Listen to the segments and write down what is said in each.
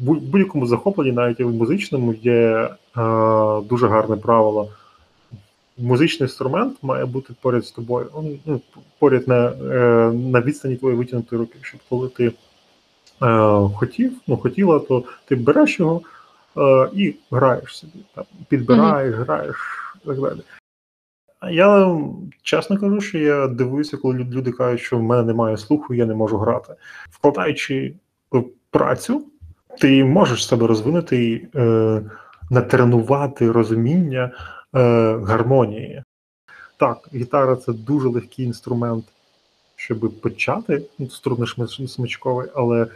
будь-якому захопленні, навіть і в музичному, є е, дуже гарне правило. Музичний інструмент має бути поряд з тобою. Ну, поряд на е, на відстані твоєї витягнутої руки. Щоб коли ти е, хотів, ну хотіла, то ти береш його е, і граєш собі. Там, Підбираєш, mm-hmm. граєш і так далі. Я чесно кажу, що я дивуюся, коли люди кажуть, що в мене немає слуху, я не можу грати. Вкладаючи працю, ти можеш себе розвинути і е, натренувати розуміння е, гармонії. Так, гітара це дуже легкий інструмент, щоб почати ну, струнно смичковий, але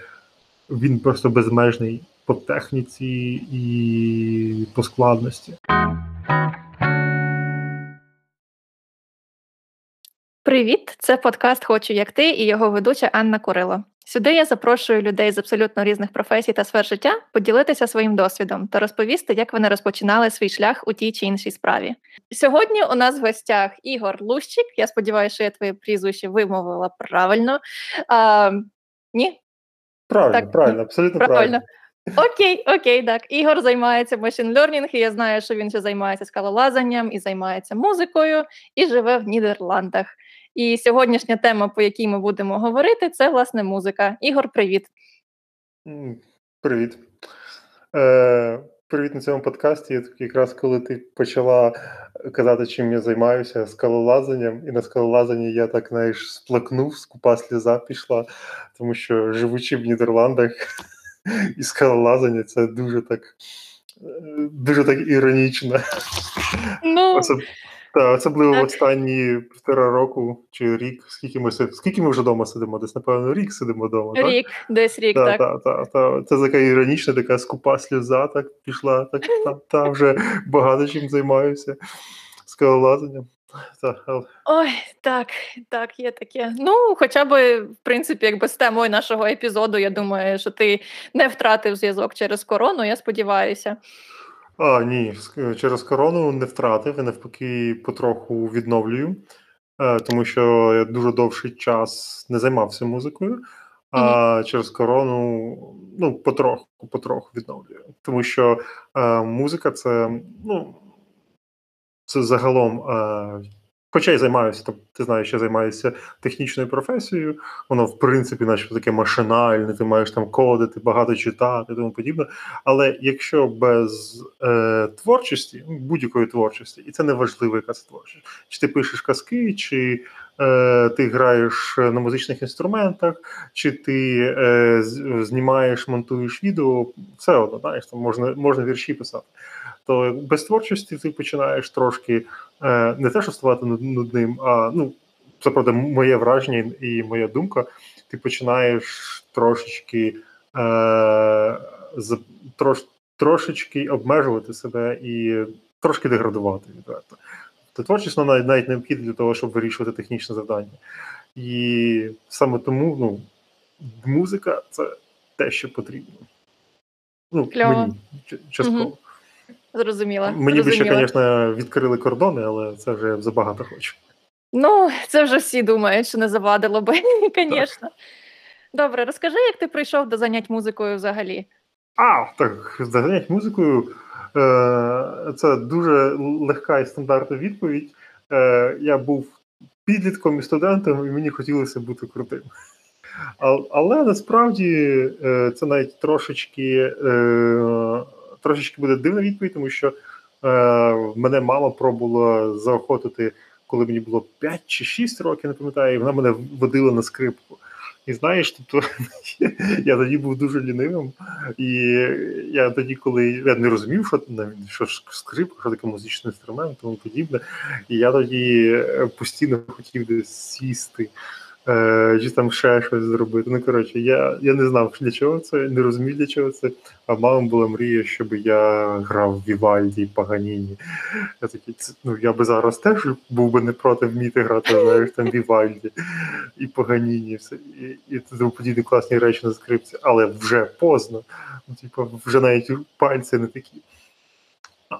він просто безмежний по техніці і по складності. Привіт, це подкаст Хочу як ти і його ведуча Анна Курило. Сюди я запрошую людей з абсолютно різних професій та сфер життя поділитися своїм досвідом та розповісти, як вони розпочинали свій шлях у тій чи іншій справі. Сьогодні у нас в гостях Ігор Лущик. Я сподіваюся, що я твоє прізвище вимовила правильно. А, Ні? Правильно, так, правильно, абсолютно правильно. правильно. Окей, окей, так. Ігор займається машин learning, і я знаю, що він ще займається скалолазанням і займається музикою, і живе в Нідерландах. І сьогоднішня тема, по якій ми будемо говорити, це власне музика. Ігор, привіт. Привіт. Е, Привіт на цьому подкасті. Якраз коли ти почала казати, чим я займаюся скалолазанням, і на скалолазанні я так знаєш, сплакнув, скупа сльоза пішла, тому що живучи в Нідерландах і скалолазання, це дуже так е, дуже так іронічно. Ну... Так, особливо так. останні півтора року чи рік, скільки ми скільки ми вже вдома сидимо? Десь, напевно, рік сидимо вдома. Рік, так? десь рік, так. так. так, так. Це така іронічна, така скупа сльоза, так пішла, так та, та вже багато чим займаюся скалолазанням. Ой, так, так, є таке. Ну, хоча б, в принципі, якби з темою нашого епізоду, я думаю, що ти не втратив зв'язок через корону, я сподіваюся. А, ні, через корону не втратив, і навпаки, потроху відновлюю, е, тому що я дуже довший час не займався музикою, а mm-hmm. через корону ну, потроху потроху відновлюю. Тому що е, музика це, ну, це загалом. Хоча й займаюся, тобто ти знаєш, я займаюся технічною професією, воно в принципі, наче таке машинальне, ти маєш там кодити, багато читати і тому подібне. Але якщо без е, творчості, ну, будь-якої творчості, і це не важливо, яка це творчість, чи ти пишеш казки, чи е, ти граєш на музичних інструментах, чи ти е, знімаєш, монтуєш відео, все одно знаєш, там можна, можна вірші писати то без творчості ти починаєш трошки е, не те, що ставати нудним, а ну це правда моє враження і моя думка. Ти починаєш трошечки е, трош, трошечки обмежувати себе і трошки деградувати відверто. То творчість навіть, навіть необхідна для того, щоб вирішувати технічне завдання. І саме тому ну, музика це те, що потрібно. Ну, Мені частково. Угу. Зрозуміла. Мені би ще, звісно, відкрили кордони, але це вже забагато хочу. Ну, це вже всі думають, що не завадило би, звісно. Добре, розкажи, як ти прийшов до занять музикою взагалі? А, так, занять музикою е, це дуже легка і стандартна відповідь. Е, Я був підлітком і студентом, і мені хотілося бути крутим. Але насправді е, це навіть трошечки трошечки буде дивна відповідь, тому що е, мене мама пробувала заохотити, коли мені було 5 чи 6 років, не пам'ятаю, і вона мене водила на скрипку. І знаєш, тобто я тоді був дуже лінивим, і я тоді, коли я не розумів, що що скрипка, що таке музичний інструмент, тому подібне. І я тоді е, постійно хотів десь сісти е, чи там ще щось зробити. Ну, коротше, я я не знав, для чого це, не розумів, для чого це. А мама була мрія, щоб я грав в Вівальді Паганіні. Я такий, ну я би зараз теж був би не проти вміти грати, знаєш, там Вівальді і Паганіні, все, і, і тому подібні класні речі на скрипці, але вже поздно. Ну, типу, вже навіть пальці не такі.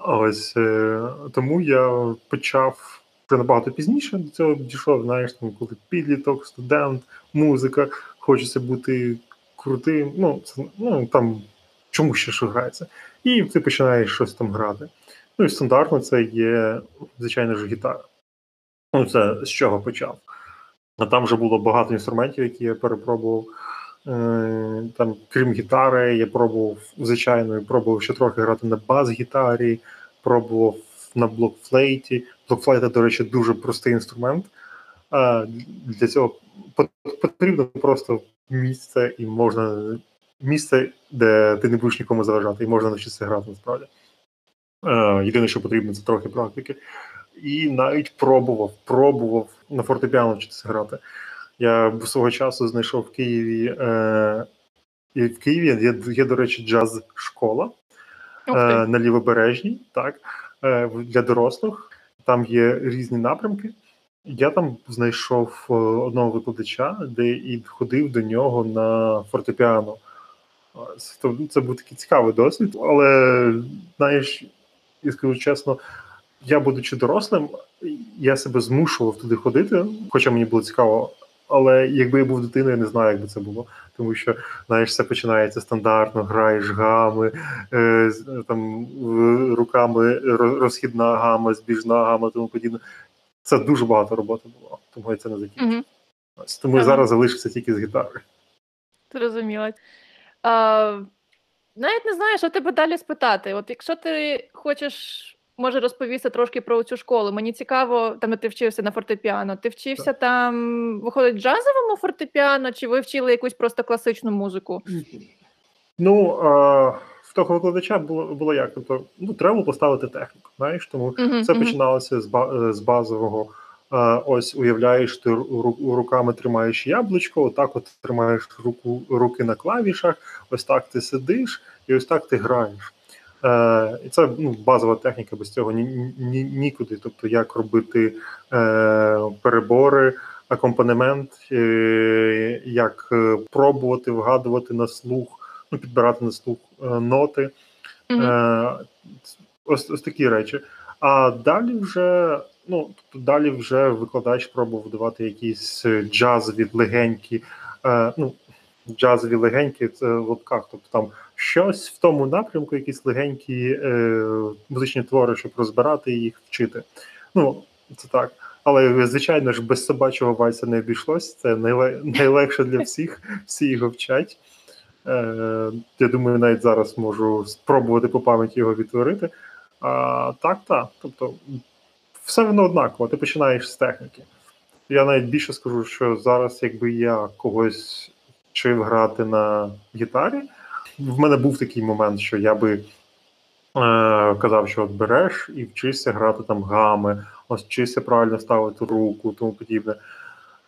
Ось е, тому я почав вже набагато пізніше до цього дійшов, знаєш, там, коли підліток, студент, музика, хочеться бути крутим. Ну, це, ну там чому ще що грається? І ти починаєш щось там грати. Ну і стандартно це є, звичайно ж, гітара. Ну, це з чого почав. А там вже було багато інструментів, які я перепробував. Е, там, крім гітари, я пробував звичайно, пробував ще трохи грати на бас-гітарі, пробував на блокфлейті. Блокфлейт, до речі, дуже простий інструмент. Для цього потрібно просто місце і можна місце, де ти не будеш нікому заважати, і можна навчитися грати насправді. Єдине, що потрібно, це трохи практики. І навіть пробував, пробував на фортепіано вчитися грати. Я свого часу знайшов в Києві. Е, і в Києві є, є, до речі, джаз-школа е, на лівобережній, так, для дорослих. Там є різні напрямки. Я там знайшов е, одного викладача, де і ходив до нього на фортепіано. Це був такий цікавий досвід, але знаєш, і скажу чесно, я, будучи дорослим, я себе змушував туди ходити, хоча мені було цікаво. Але якби я був дитиною, я не знаю, як би це було. Тому що, знаєш, все починається стандартно, граєш гами, е, там руками розхідна гама, збіжна гама, тому подібне. Це дуже багато роботи було, тому я це не закінчив. Угу. Тому ага. зараз залишився тільки з гітарою. Зрозуміло. Навіть не знаю, що тебе далі спитати. От якщо ти хочеш може розповісти трошки про цю школу. Мені цікаво, там ти вчився на фортепіано. Ти вчився так. там, виходить, джазовому фортепіано, чи ви вчили якусь просто класичну музику? Ну а, в того викладача було було як? Тобто, ну треба було поставити техніку. Знаєш, тому uh-huh, це uh-huh. починалося з ба- з базового. А, ось уявляєш, ти руками тримаєш яблучко, отак от тримаєш руку руки на клавішах, ось так ти сидиш, і ось так ти граєш. Е, І це ну, базова техніка, без цього ні, ні, нікуди. Тобто, як робити е, перебори, акомпанемент, е, як е, пробувати вгадувати на слух, ну, підбирати на слух е, ноти. Mm-hmm. Ось ось такі речі. А далі вже ну, тобто далі вже викладач пробував давати якісь джазові легенькі, е, ну, джазові легенькі це в лапках, тобто там щось в тому напрямку, якісь легенькі е, музичні твори, щоб розбирати їх, вчити. Ну, це так. Але, звичайно ж, без собачого вальса не обійшлось. Це найле... найлегше для всіх, всі його вчать. Е, Я думаю, навіть зараз можу спробувати по пам'яті його відтворити. А, Так, так. Тобто, все воно однаково, ти починаєш з техніки. Я навіть більше скажу, що зараз, якби я когось вчив грати на гітарі, в мене був такий момент, що я би е, казав, що от береш і вчишся грати там гами, ось вчишся правильно ставити руку, тому подібне.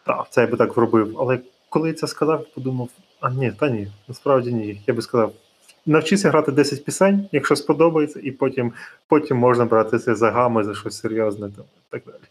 Так, це я би так зробив. Але коли я це сказав, подумав: а ні, та ні, насправді ні. Я би сказав. Навчися грати 10 пісень, якщо сподобається, і потім потім можна братися за гами, за щось серйозне там, і так далі.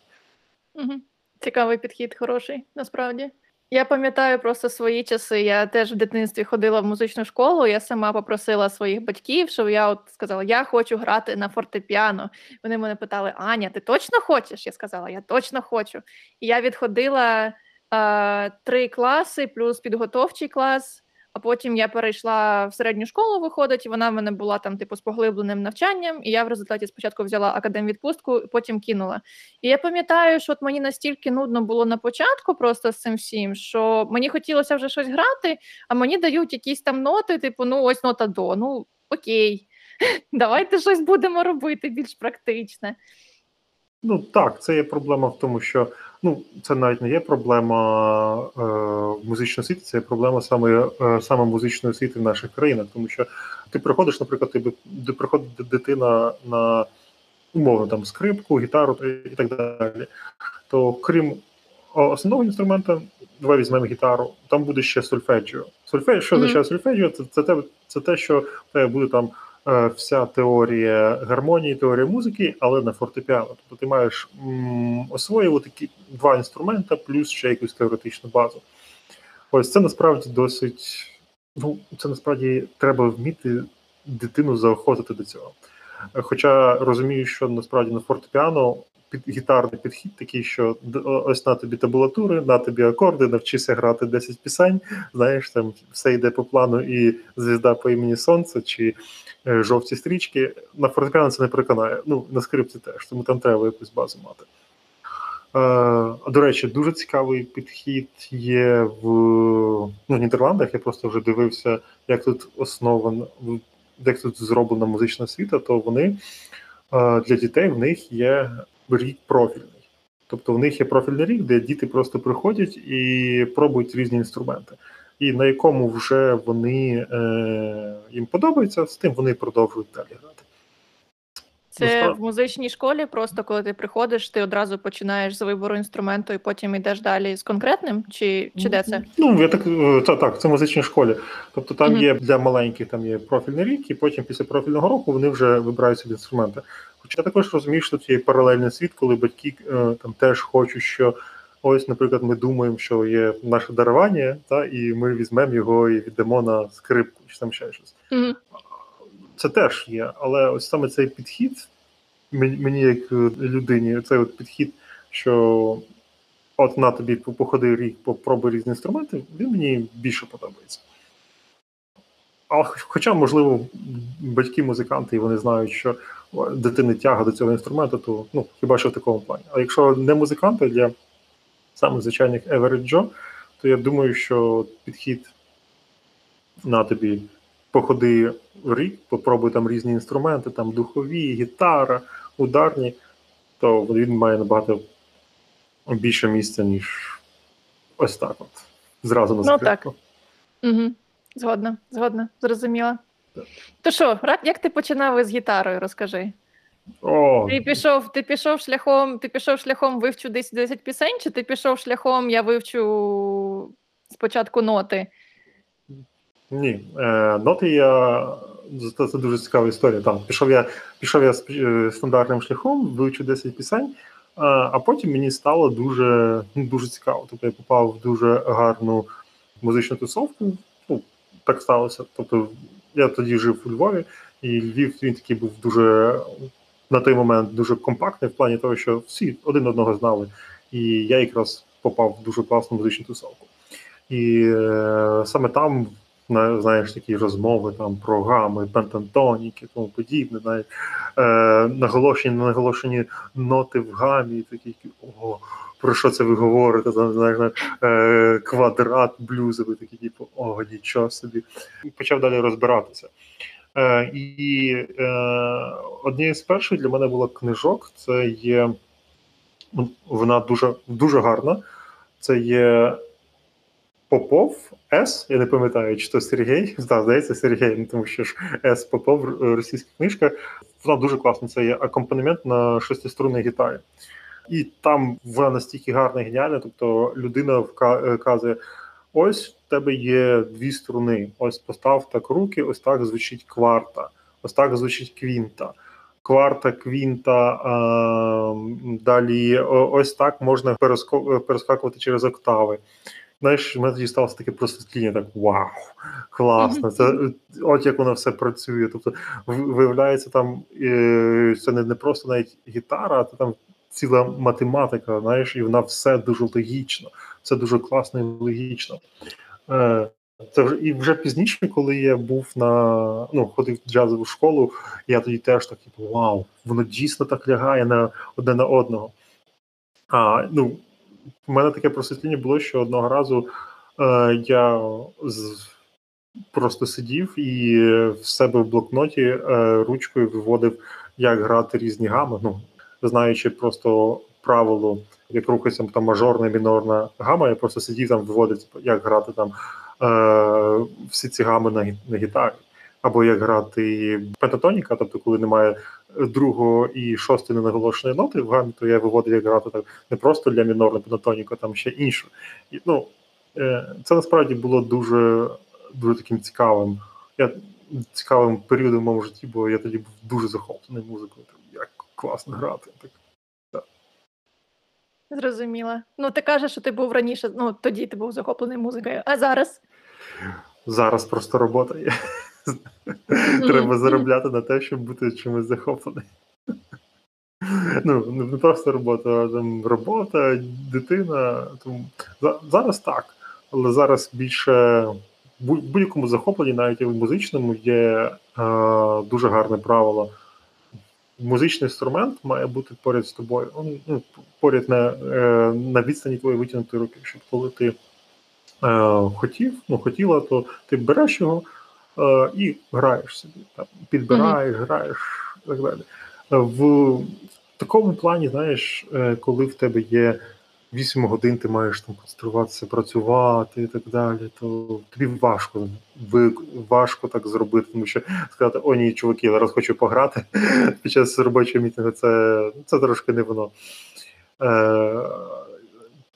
Цікавий підхід, хороший, насправді. Я пам'ятаю просто свої часи. Я теж в дитинстві ходила в музичну школу. Я сама попросила своїх батьків, щоб я от сказала, я хочу грати на фортепіано. Вони мене питали: Аня, ти точно хочеш? Я сказала, я точно хочу. І я відходила е, три класи, плюс підготовчий клас. А потім я перейшла в середню школу, виходить, і вона в мене була там, типу, з поглибленим навчанням, і я в результаті спочатку взяла академвідпустку, потім кинула. І я пам'ятаю, що от мені настільки нудно було на початку просто з цим всім, що мені хотілося вже щось грати, а мені дають якісь там ноти, типу, ну ось нота до. Ну окей, давайте щось будемо робити більш практичне. Ну так, це є проблема в тому, що ну це навіть не є проблема е, музичної освіти, це є проблема саме е, саме музичної освіти в наших країнах. Тому що ти приходиш, наприклад, ти де приходить дитина на умовно там скрипку, гітару і так далі. То крім основного інструмента, давай візьмемо гітару, там буде ще сольфеджіо. Сольфеджіо, що означає mm-hmm. сольфеджіо? Це, це те, це те, що в тебе буде там. Е, вся теорія гармонії, теорія музики, але на фортепіано. Тобто ти маєш м, освоювати два інструмента, плюс ще якусь теоретичну базу. Ось це насправді досить. Ну, це насправді треба вміти дитину заохотити до цього. Хоча розумію, що насправді на фортепіано під, гітарний підхід такий, що ось на тобі табулатури, на тобі акорди, навчися грати 10 пісень. Знаєш, там все йде по плану, і звізда по імені Сонце чи е, жовті стрічки. На фортепіано це не переконає. Ну, на скрипці теж, тому там треба якусь базу мати. Е, до речі, дуже цікавий підхід є в ну, Нідерландах. Я просто вже дивився, як тут основано, як тут зроблена музична освіта, то вони е, для дітей в них є рік профільний. Тобто в них є профільний рік, де діти просто приходять і пробують різні інструменти. І на якому вже вони е, їм подобається, з тим вони продовжують далі грати. Це в музичній школі, просто коли ти приходиш, ти одразу починаєш з вибору інструменту і потім йдеш далі з конкретним, чи чи де це? Ну, я так та, так, це в музичній школі. Тобто там mm-hmm. є для маленьких там є профільний рік, і потім після профільного року вони вже вибирають собі інструменти. Хоча також розумію, що тут є паралельний світ, коли батьки е, там теж хочуть, що ось, наприклад, ми думаємо, що є наше дарування, та, і ми візьмемо його і віддамо на скрипку, чи там ще щось. Mm-hmm це теж є, але ось саме цей підхід, мені, як людині, цей от підхід, що от на тобі походи рік, попробуй різні інструменти, він мені більше подобається. А хоча, можливо, батьки-музиканти, і вони знають, що дитини тяга до цього інструменту, то ну, хіба що в такому плані. А якщо не музиканти для самих звичайних Joe, то я думаю, що підхід на тобі походи рік, попробуй там різні інструменти, там духові, гітара, ударні, то він має набагато більше місця, ніж ось так от. Зразу на скрипку. Ну так. Угу. Згодна, згодна, зрозуміла. Так. То що, як ти починав із гітарою, розкажи? О. Ти пішов ти пішов шляхом ти пішов шляхом вивчу десь 10 пісень, чи ти пішов шляхом я вивчу спочатку ноти? Ні, е, ноти я це, це дуже цікава історія. Там пішов я пішов я е, стандартним шляхом, вивчу 10 пісень, а а потім мені стало дуже ну, дуже цікаво. Тобто я попав в дуже гарну музичну тусовку. Ну, так сталося. Тобто я тоді жив у Львові, і Львів він такий був дуже на той момент дуже компактний в плані того, що всі один одного знали. І я якраз попав в дуже класну музичну тусовку. І е, саме там знаєш, такі розмови там про гами, пентантоніки, тому подібне, навіть е, наголошені, наголошені ноти в гамі, такі ого, про що це ви говорите? знаєш, е, квадрат блюзовий, такий, типу, ого, нічого собі. Почав далі розбиратися. Е, І е, однією з перших для мене була книжок. Це є вона дуже дуже гарна. Це є Попов С, я не пам'ятаю, чи то Сергій, да, здається, Сергій, ну, тому що ж С Попов, російська книжка. Вона дуже класна. Це є акомпанемент на шестиструнній гітарі. І там вона настільки гарна і геніальна, тобто людина вказує: ось в тебе є дві струни. Ось постав так руки, ось так звучить кварта, ось так звучить квінта. Кварта, квінта, а, далі ось так можна перескакувати через октави. Знаєш, в мене тоді сталося таке просвітління, так вау, класно. Це от як воно все працює. Тобто, виявляється, там це не, просто навіть гітара, а це там ціла математика, знаєш, і вона все дуже логічно, це дуже класно і логічно. Е, це вже і вже пізніше, коли я був на ну, ходив в джазову школу, я тоді теж так, типу, вау, воно дійсно так лягає на одне на одного. А, ну, у мене таке просвітлення було, що одного разу е, я з, просто сидів і в себе в блокноті е, ручкою виводив, як грати різні гами. Ну, знаючи просто правило, як рухається там мажорна, мінорна гама, я просто сидів там, виводив, як грати там е, всі ці гами на, на гітарі. Або як грати пентатоніка, тобто, коли немає другого і шостої ненаголошеної ноти в гамі, то я виводив як грати так не просто для мінорної пентатоніку, а там ще іншу. І, ну, е, Це насправді було дуже дуже таким цікавим. Я цікавим періодом в моєму житті, бо я тоді був дуже захоплений музикою. Як класно грати. Так. так. Зрозуміла. Ну, ти кажеш, що ти був раніше, ну тоді ти був захоплений музикою, а зараз? Зараз просто робота є. Треба заробляти на те, щоб бути чимось захопленим. Ну, не просто робота, а там робота, дитина. Тому зараз так. Але зараз більше в будь-якому захопленні, навіть і в музичному, є е, дуже гарне правило. Музичний інструмент має бути поряд з тобою. Ну, поряд на е, на відстані твоєї витягнутої руки. Щоб коли ти е, хотів, ну хотіла, то ти береш його е, і граєш собі. Там, Підбираєш, mm-hmm. граєш і так далі. В такому плані, знаєш, е, коли в тебе є 8 годин, ти маєш там концентруватися, працювати і так далі, то тобі важко важко так зробити, тому що сказати, о, ні, чуваки, зараз хочу пограти під час робочого мітингу, це це трошки не воно. Е,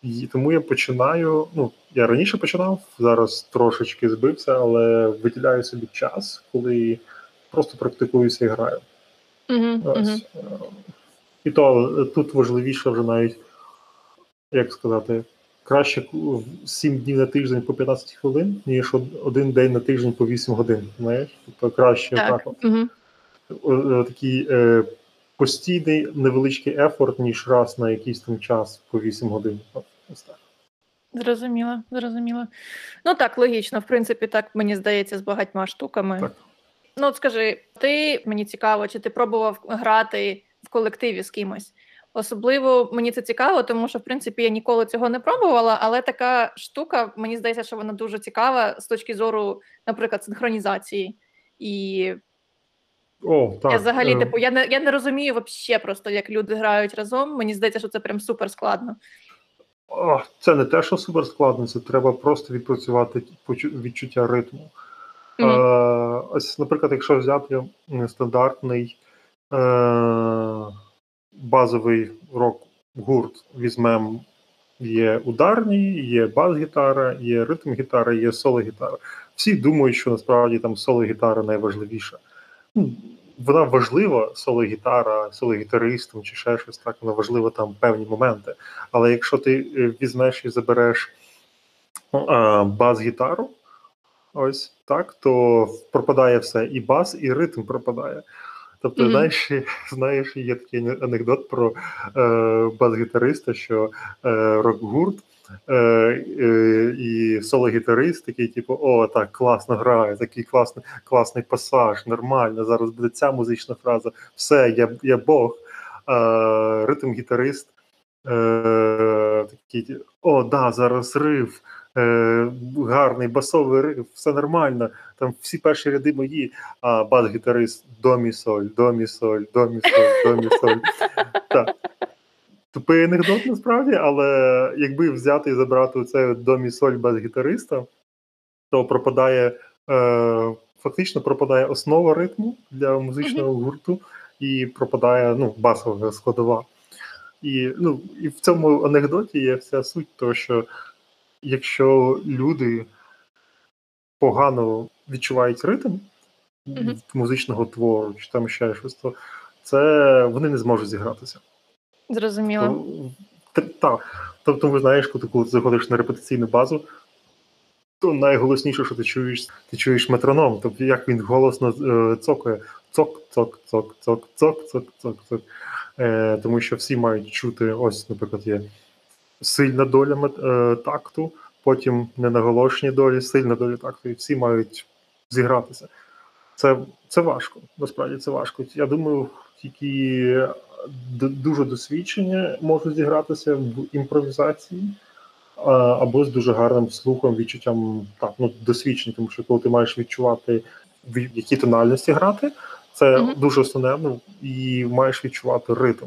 і Тому я починаю. Ну, я раніше починав, зараз трошечки збився, але виділяю собі час, коли просто практикуюся і граю. Uh-huh, uh-huh. І то тут важливіше вже навіть, як сказати, краще 7 днів на тиждень по 15 хвилин, ніж один день на тиждень по 8 годин. знаєш? Тобто краще так. так uh-huh. Такий е, постійний невеличкий ефорт, ніж раз на якийсь там час по 8 годин. Ось так. Зрозуміло, зрозуміло. Ну так, логічно, в принципі, так мені здається, з багатьма штуками. Так. Ну, от скажи, ти мені цікаво, чи ти пробував грати в колективі з кимось? Особливо мені це цікаво, тому що в принципі я ніколи цього не пробувала, але така штука, мені здається, що вона дуже цікава з точки зору, наприклад, синхронізації. І О, так. я взагалі, е. типу, я не я не розумію вообще просто, як люди грають разом. Мені здається, що це прям супер складно. О, Це не те, що супер складно, це треба просто відпрацювати відчуття ритму. Mm-hmm. Ось, наприклад, якщо взяти стандартний е, базовий рок-гурт, візьмемо, є ударні, є бас-гітара, є ритм-гітара, є соло-гітара. Всі думають, що насправді там соло-гітара найважливіша. Ну, вона важлива, соло-гітара, соло-гітарист чи ще щось так, вона важлива там певні моменти. Але якщо ти е, візьмеш і забереш бас-гітару, ось так, то пропадає все, і бас, і ритм пропадає. Тобто, mm-hmm. знаєш, знаєш, є такий анекдот про е, бас-гітариста, що е, рок-гурт е, е, і соло-гітарист такий, типу, о, так, класно грає, такий класний класний пасаж, нормально. Зараз буде ця музична фраза. Все, я я Бог. Е, Ритм-гітарист. Е, такий, О, да, зараз рив е, гарний басовий риф, все нормально. Там всі перші ряди мої, а бас-гітарист домі соль, домі соль, домі соль, домі соль. Так. Тупий анекдот насправді, але якби взяти і забрати цей домі соль бас-гітариста, то пропадає е, фактично пропадає основа ритму для музичного гурту і пропадає ну, басова складова. І ну, і в цьому анекдоті є вся суть, того, що якщо люди погано відчувають ритм mm-hmm. музичного твору, чи там ще щось, то це вони не зможуть зігратися. Зрозуміло. Так. Тобто, ви знаєш, коли ти заходиш на репетиційну базу, то найголосніше, що ти чуєш, ти чуєш метроном, тобто як він голосно е, цокає. Цок, цок, цок, цок, цок, цок, цок, цок. Е, Тому що всі мають чути, ось, наприклад, є сильна доля е, такту, потім ненаголошені долі, сильна доля такту, і всі мають зігратися. Це це важко, насправді це важко. Я думаю, тільки дуже досвідчення можуть зігратися в імпровізації. Або з дуже гарним слухом, відчуттям так, ну досвідчення, тому що коли ти маєш відчувати в якій тональності грати, це mm-hmm. дуже основне, ну і маєш відчувати ритм.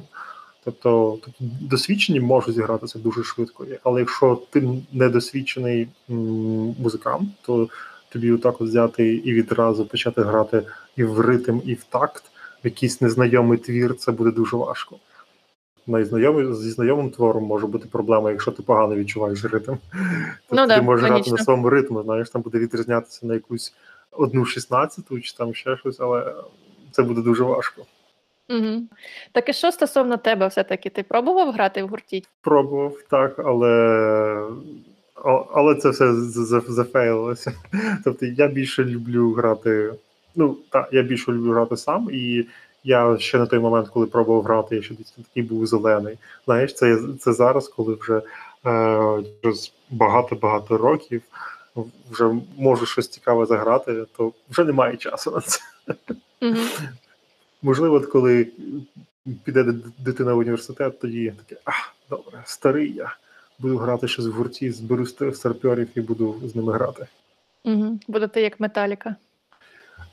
Тобто досвідчені можуть зігратися дуже швидко, але якщо ти недосвідчений музикант, то тобі отак от взяти і відразу почати грати і в ритм, і в такт, якийсь незнайомий твір, це буде дуже важко. Найзнайомий зі знайомим твором може бути проблема, якщо ти погано відчуваєш ритм. Ну, Тобто ти можеш грати на своєму ритму, знаєш, там буде відрізнятися на якусь одну шістнадцяту чи там ще щось, але це буде дуже важко. Угу. Так і що стосовно тебе, все-таки ти пробував грати в гурті? Пробував, так, але але це все зафейлилося. Тобто я більше люблю грати. Ну, так, я більше люблю грати сам, і Я ще на той момент, коли пробував грати, я ще десь такий був зелений. Знаєш, це це зараз, коли вже е, через багато-багато років вже можу щось цікаве заграти, то вже немає часу на це. Mm-hmm. Можливо, коли піде дитина в університет, тоді таке, а, добре, старий я буду грати щось в гурті, зберу старпьорів і буду з ними грати. Угу. Будете як Металіка.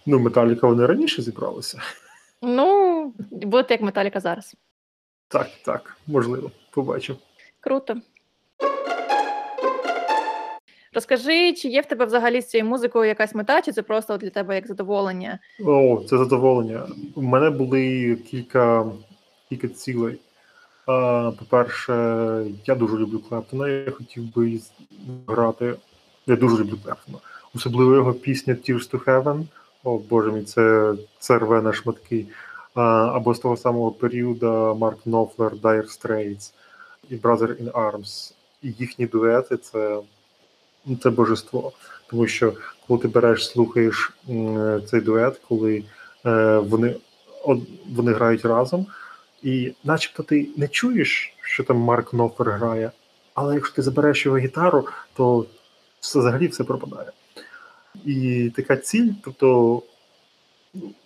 Ну, Металіка вони раніше зібралися. Ну, будете як Металіка зараз. Так, так, можливо, побачимо. Круто. Розкажи, чи є в тебе взагалі з цією музикою якась мета, чи це просто для тебе як задоволення? О, це задоволення. У мене були кілька кілька цілей. По-перше, я дуже люблю Клептона, я хотів би грати. Я дуже люблю Клептона. Особливо його пісня Tears to Heaven. О Боже мій, це це рве на шматки. Або з того самого періоду Марк Нофлер, Dire Straits і Brother in Arms. І їхні дуети це це божество. Тому що коли ти береш, слухаєш цей дует, коли е, вони вони грають разом, і начебто ти не чуєш, що там Марк Нофер грає, але якщо ти забереш його гітару, то все взагалі все пропадає. І така ціль, тобто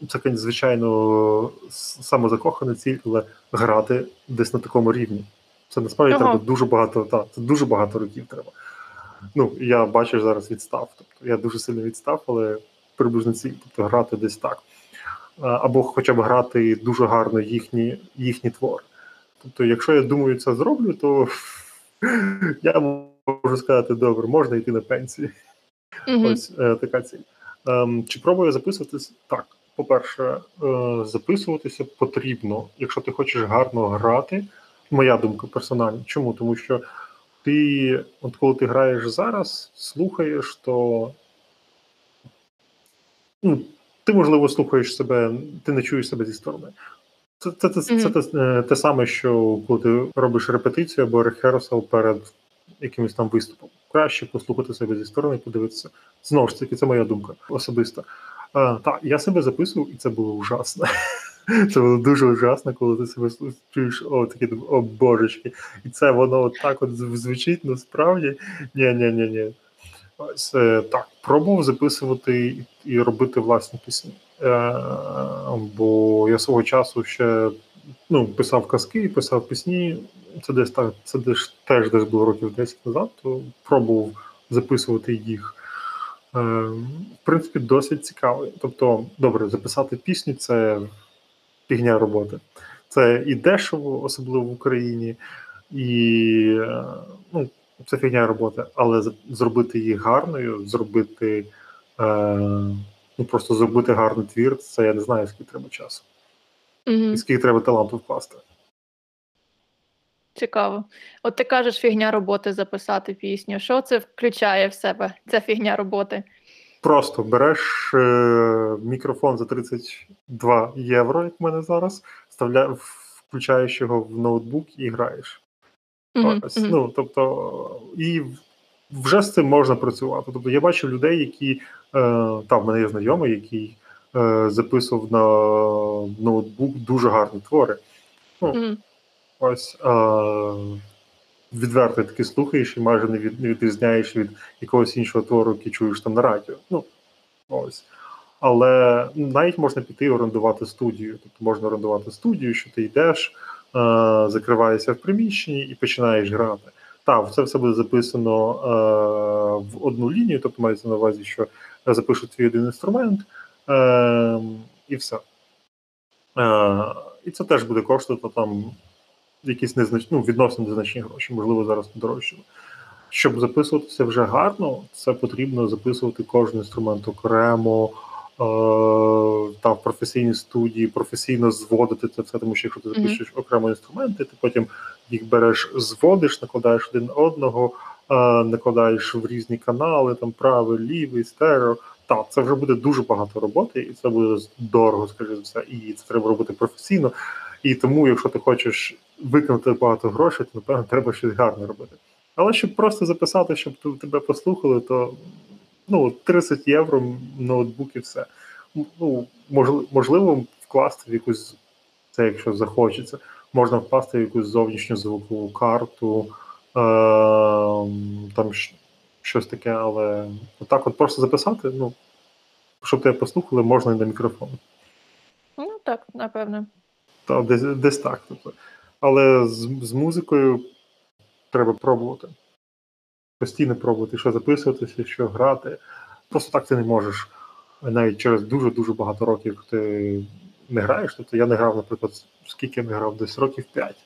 це, звичайно, самозакохана ціль, але грати десь на такому рівні. Це насправді ага. треба дуже багато, та, це дуже багато років треба. Ну, я бачу зараз відстав. Тобто я дуже сильно відстав, але приблизно ціль, тобто грати десь так. Або хоча б грати дуже гарно їхні їхні твори. Тобто, якщо я думаю, це зроблю, то я можу сказати, добре, можна йти на пенсію. Mm-hmm. Ось е, така ціль. Ем, Чи пробую записуватись? Так. По-перше, е, записуватися потрібно, якщо ти хочеш гарно грати. Моя думка персональна. Чому? Тому що ти, от коли ти граєш зараз, слухаєш, то ну, ти, можливо, слухаєш себе, ти не чуєш себе зі сторони. Це це, це, mm-hmm. це, це е, те саме, що коли ти робиш репетицію або рехерсал перед якимось там виступом. Краще послухати себе зі сторони, подивитися. Знову ж таки, це моя думка особиста. А, Так, я себе записував, і це було ужасно. Це було дуже ужасно, коли ти себе чуєш, о, такі о божечки. І це воно от так от звучить насправді. Ні-ні-ні-ні. Ось е, так, пробував записувати і робити власні пісні. Е, Бо я свого часу ще ну, писав казки, писав пісні. Це десь так, це десь теж десь було років 10 назад, то пробував записувати їх. Е, В принципі, досить цікаво. Тобто, добре, записати пісню це фігня роботи. Це і дешево, особливо в Україні, і е, ну, це фігня роботи, але зробити її гарною, зробити е, ну просто зробити гарний твір, це я не знаю, скільки треба часу. Mm-hmm. І скільки треба таланту вкласти. Цікаво. От ти кажеш фігня роботи записати пісню. Що це включає в себе, ця фігня роботи? Просто береш е, мікрофон за 32 євро, як в мене зараз, вставля, включаєш його в ноутбук і граєш. Mm-hmm. Ось, mm-hmm. Ну, тобто, і вже з цим можна працювати. Тобто я бачу людей, які е, там в мене є знайомий, який записував на ноутбук дуже гарні твори. Ну, mm-hmm. Ось е, відверто таки слухаєш і майже не, від, не відрізняєш від якогось іншого твору, який чуєш там на радіо. Ну, ось. Але навіть можна піти і орендувати студію. Тобто можна орендувати студію, що ти йдеш, е, закриваєшся в приміщенні і починаєш грати. Так, це все буде записано е, в одну лінію, тобто мається на увазі, що я запишу твій один інструмент е, і все. Е, І це теж буде коштувати там якісь незнач... ну, відносно незначні гроші, можливо, зараз подорожчали. Щоб записуватися вже гарно, це потрібно записувати кожен інструмент окремо, е- та в професійній студії, професійно зводити це все, тому що якщо ти запишеш mm-hmm. окремо інструменти, ти потім їх береш, зводиш, накладаєш один одного, е- накладаєш в різні канали, там правий, лівий, стерео. Так, це вже буде дуже багато роботи, і це буде дорого, скажімо все, і це треба робити професійно. І тому, якщо ти хочеш виконати багато грошей, то напевно треба щось гарне робити. Але щоб просто записати, щоб тебе послухали, то ну 30 євро ноутбук і все. Ну, Можливо, вкласти в якусь, це якщо захочеться, можна вкласти в якусь зовнішню звукову карту, е, там щось таке, але отак от просто записати, ну, щоб тебе послухали, можна і на мікрофон. Ну так, напевно. Та, десь, десь так. Тобто. Але з, з музикою треба пробувати. Постійно пробувати, що записуватися, що грати. Просто так ти не можеш. Навіть через дуже-дуже багато років ти не граєш. Тобто я не грав, наприклад, скільки я не грав, десь років 5.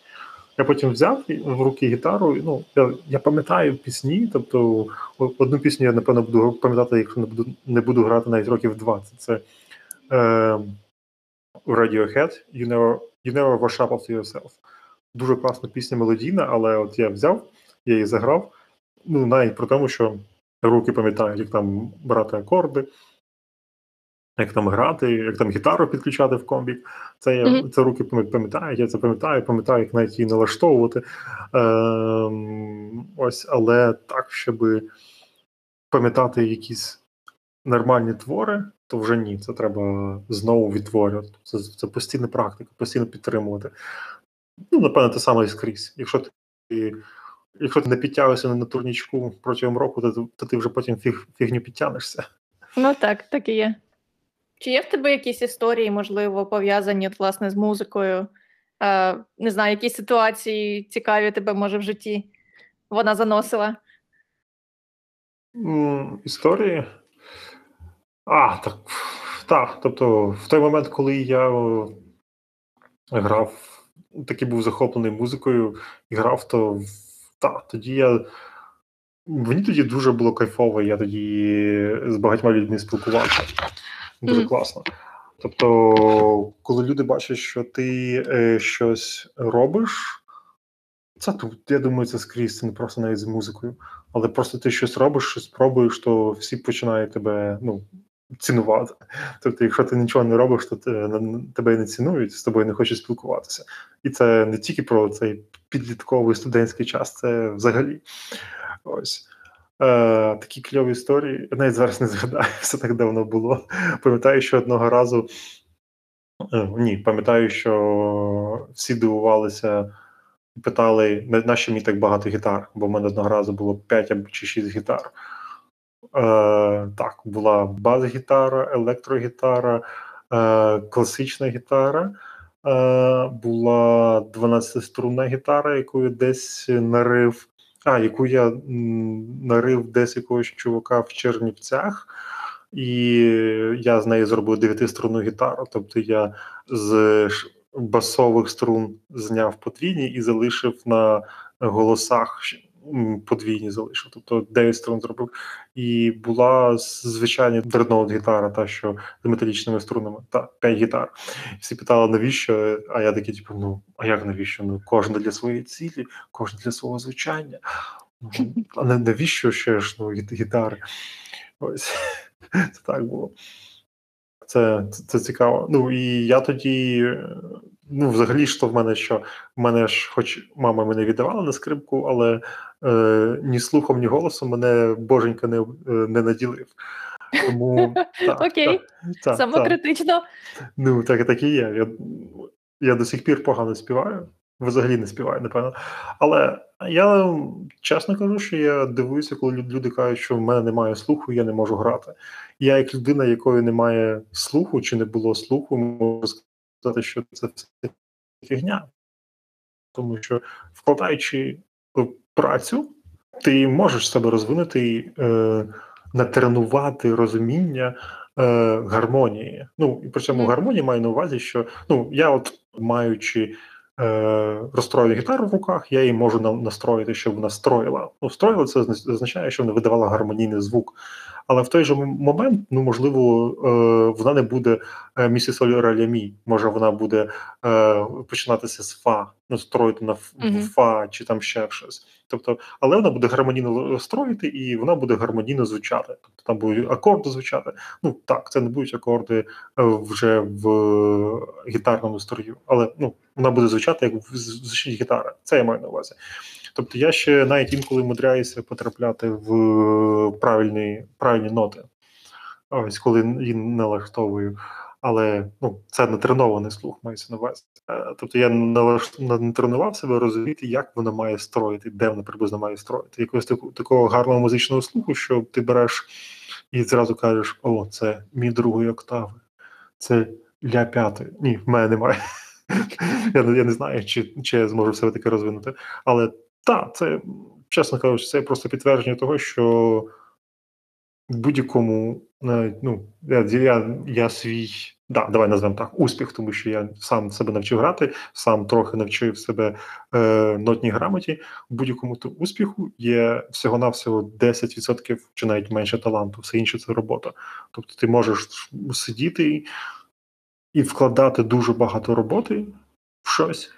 Я потім взяв в руки гітару. Ну, Я я пам'ятаю пісні. Тобто, одну пісню я, напевно, буду пам'ятати, якщо не буду не буду грати навіть років 20. Це е, Radiohead You Never You Never Wash Up After Yourself. Дуже класна пісня мелодійна, але от я взяв, я її заграв. Ну, навіть про тому, що руки пам'ятають, як там брати акорди, як там грати, як там гітару підключати в комбік. Це я mm-hmm. це руки пам'ятають, я це пам'ятаю, пам'ятаю, як навіть її налаштовувати. Е, Ось, але так, щоб пам'ятати якісь нормальні твори, то вже ні. Це треба знову відтворювати. Це це постійна практика, постійно підтримувати. Ну, напевно, те саме і скрізь. Якщо ти якщо ти не підтягуєшся на турнічку протягом року, то, то ти вже потім фіг, фігню підтягнешся. Ну так, так і є. Чи є в тебе якісь історії, можливо, пов'язані власне з музикою? Е, Не знаю, якісь ситуації цікаві тебе, може, в житті вона заносила? Mm, історії? А, так. Так. Тобто, в той момент, коли я грав, такий був захоплений музикою і грав, то так, тоді я. Мені тоді дуже було кайфово, я тоді з багатьма людьми спілкувався. Дуже mm-hmm. класно. Тобто, коли люди бачать, що ти е, щось робиш, це тут, я думаю, це скрізь це не просто навіть з музикою. Але просто ти щось робиш, щось пробуєш, то всі починають тебе ну, цінувати. Тобто, якщо ти нічого не робиш, то тебе не цінують, з тобою не хочуть спілкуватися. І це не тільки про цей підлітковий студентський час, це взагалі. Ось. Е, Такі кльові історії. Навіть зараз не згадаю, все так давно було. Пам'ятаю, що одного разу. Е, ні, пам'ятаю, що всі дивувалися питали, на що мені так багато гітар, бо в мене одного разу було 5 або чи 6 гітар. Е, Так, була бас-гітара, електрогітара, е, класична гітара, е, була 12-струнна гітара, яку я десь нарив, а, яку я нарив десь якогось чувака в Чернівцях. І я з неї зробив 9-струнну гітару. Тобто я з басових струн зняв потрійні і залишив на голосах подвійні залишив. Тобто 9 струн зробив. І була звичайна дредноут гітара, та що з металічними струнами, та 5 гітар. Всі питали, навіщо? А я такий, типу, ну а як навіщо? Ну кожен для своєї цілі, кожен для свого звучання. Ну, а навіщо ще ж ну, гітари? Ось це так було. Це, це це, цікаво. Ну і я тоді, ну, взагалі, що в мене що в мене ж, хоч мама мене віддавала на скрипку, але е, ні слухом, ні голосом мене боженька не е, не наділив. Тому так, Окей, так, самокритично. Так. Ну, так так і є. Я, Я до сих пір погано співаю. Взагалі не співаю, напевно. Але я чесно кажу, що я дивуюся, коли люди кажуть, що в мене немає слуху, я не можу грати. Я, як людина, якої немає слуху чи не було слуху, можу сказати, що це все фігня. Тому що вкладаючи працю, ти можеш себе розвинути, е, натренувати розуміння е, гармонії. Ну і при цьому гармонії маю на увазі, що ну я, от маючи е, розстроєну гітару в руках, я її можу настроїти, щоб вона строїла. Ну, строїла це означає, що вона видавала гармонійний звук. Але в той же момент, ну можливо, е, вона не буде е, місі соль. Може, вона буде е, починатися з фа, ну строїти на фа чи там ще щось. Тобто, але вона буде гармонійно строїти, і вона буде гармонійно звучати. Тобто там будуть акорди звучати. Ну так, це не будуть акорди вже в гітарному строю, але ну вона буде звучати як звучить гітара. Це я маю на увазі. Тобто я ще навіть інколи мудряюся потрапляти в правильні правильні ноти, ось коли її налаштовую. але ну, це не тренований слух, мається на увазі. Е, тобто я не тренував себе розуміти, як воно має строїти, де воно приблизно має строїти. Якогось такого гарного музичного слуху, що ти береш і зразу кажеш: о, це мій другої октави, це ля п'ятої. Ні, в мене немає. Я я не знаю, чи чи я зможу все таки розвинути. Але так, це, чесно кажучи, це просто підтвердження того, що в будь-якому ну, я я, я свій, да, давай назвемо так, успіх, тому що я сам себе навчив грати, сам трохи навчив себе е, нотній грамоті. В будь-якому успіху є всього-навсього 10% чи навіть менше таланту, все інше це робота. Тобто ти можеш сидіти і вкладати дуже багато роботи в щось,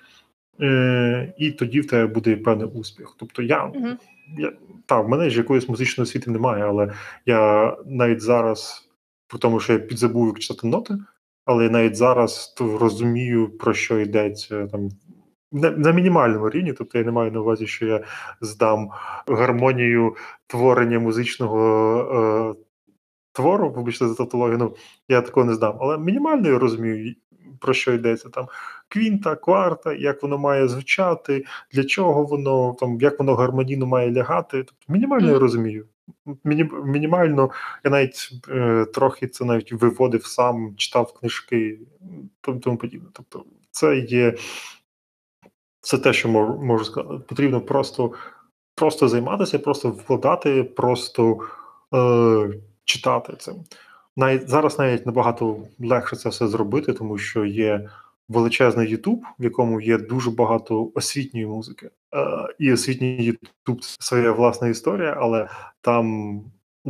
е, і тоді в тебе буде певний успіх. Тобто я. Mm-hmm я, так, в мене ж якоїсь музичної освіти немає, але я навіть зараз, при тому, що я підзабув як читати ноти, але я навіть зараз розумію, про що йдеться там. На, на мінімальному рівні, тобто я не маю на увазі, що я здам гармонію творення музичного е, твору, вибачте за тавтологію, ну я такого не здам. Але мінімально я розумію, про що йдеться там квінта, кварта, як воно має звучати, для чого воно там, як воно гармонійно має лягати. Тобто мінімально mm. я розумію. Міні, мінімально я навіть е, трохи це навіть виводив сам, читав книжки тому подібне. Тобто, це є це те, що можу, можу сказати. Потрібно просто просто займатися, просто вкладати, просто е, читати цим. Навіть зараз навіть набагато легше це все зробити, тому що є величезний Ютуб, в якому є дуже багато освітньої музики. Е, І освітній Ютуб це своя власна історія, але там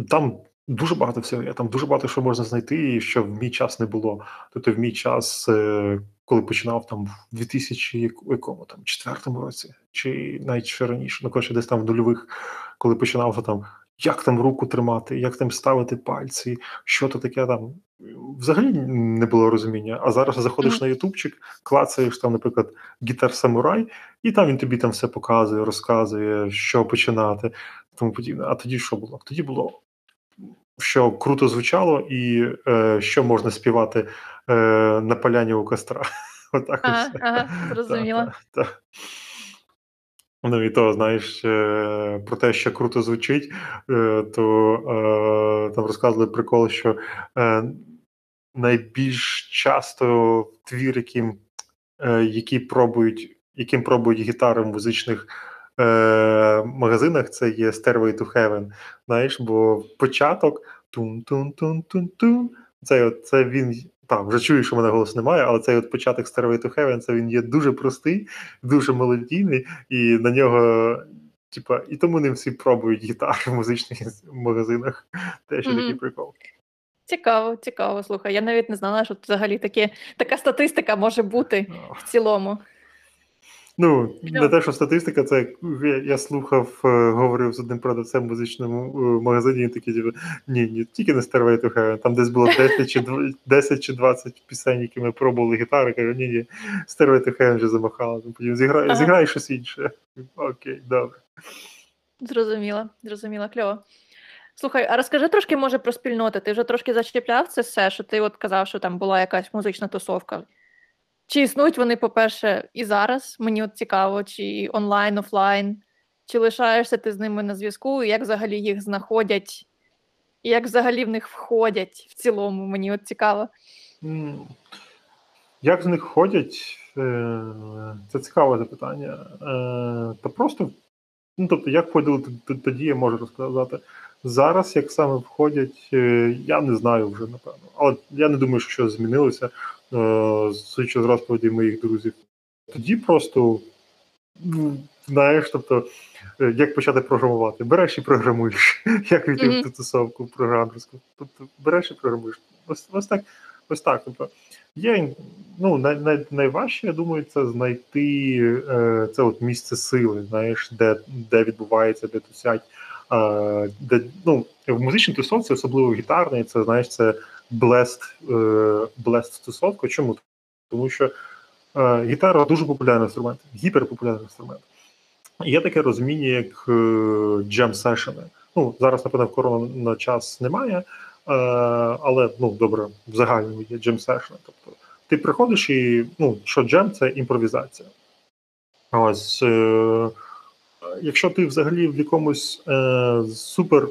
там дуже багато всього є. Там дуже багато що можна знайти, і що в мій час не було. Тобто, в мій час, е, коли починав там в 2000 якому там четвертому році, чи навіть ще раніше, ну коротше, десь там в нульових, коли починав там як там руку тримати, як там ставити пальці, що то таке там. Взагалі не було розуміння. А зараз заходиш mm-hmm. на Ютубчик, клацаєш там, наприклад, гітар самурай, і там він тобі там все показує, розказує, що починати, тому подібне. А тоді що було? Тоді було. Що круто звучало, і е, що можна співати е, на поляні у костра. Отак ага, ага, зрозуміло. Ну і то, знаєш, е, про те, що круто звучить, е, то е, там розказували прикол, що найбільш часто твір, яким які пробують, яким пробують гітари в музичних магазинах, це є Stairway to Heaven. Знаєш, бо початок тун-тун-тун-тун-тун, це, це він так, вже чую, що в мене голосу немає, але цей от початок Stairway to Heaven, це він є дуже простий, дуже мелодійний, і на нього, типа, і тому не всі пробують гітари в музичних магазинах. Теж mm-hmm. такий прикол. Цікаво, цікаво. Слухай. Я навіть не знала, що взагалі такі, така статистика може бути в цілому. Ну, не те, що статистика, це я, я слухав, е, говорив з одним продавцем в музичному е, магазині, і такі типу, ні, ні, тільки не Stairway to Heaven. Там десь було 10 чи 10 чи 20 пісень, які ми пробували гітари. Кажу, ні, ні, Stairway to Heaven вже замахала. Потім зіграй, ага. зіграй щось інше. Окей, добре. Зрозуміло, зрозуміло, кльово. Слухай, а розкажи трошки, може, про спільноти. Ти вже трошки зачіпляв це все, що ти от казав, що там була якась музична тусовка. Чи існують вони, по-перше, і зараз? Мені от цікаво, чи онлайн, офлайн, чи лишаєшся ти з ними на зв'язку, і як взагалі їх знаходять, і як взагалі в них входять в цілому, мені от цікаво. Як з них входять? Е, це цікаве запитання. Е, та просто, ну тобто, як входили тоді, я можу розказати. Зараз, як саме входять, е, я не знаю вже, напевно. Але я не думаю, що щось змінилося. Е, з розповіді моїх друзів. Тоді просто ну, знаєш, тобто, е, як почати програмувати? Береш і програмуєш, як війти mm-hmm. в тусовку програмерську. Тобто береш і програмуєш. Ось ось так. Ось так. Тобто, є ну, най, най, найважче, я думаю, це знайти е, це от місце сили, знаєш, де де відбувається, де тусять. Е, де, ну, В музичній тусовці, особливо гітарний, це знаєш, це блест блест стосовку. Чому? Тому що е, гітара дуже популярний інструмент, гіперпопулярний інструмент. Є таке розуміння, як джем сешени. Ну, зараз, напевно, в корона час немає, але ну добре, в загальному є джем сешн. Тобто ти приходиш і ну, що джем це імпровізація. Ось, е, якщо ти взагалі в якомусь е, супер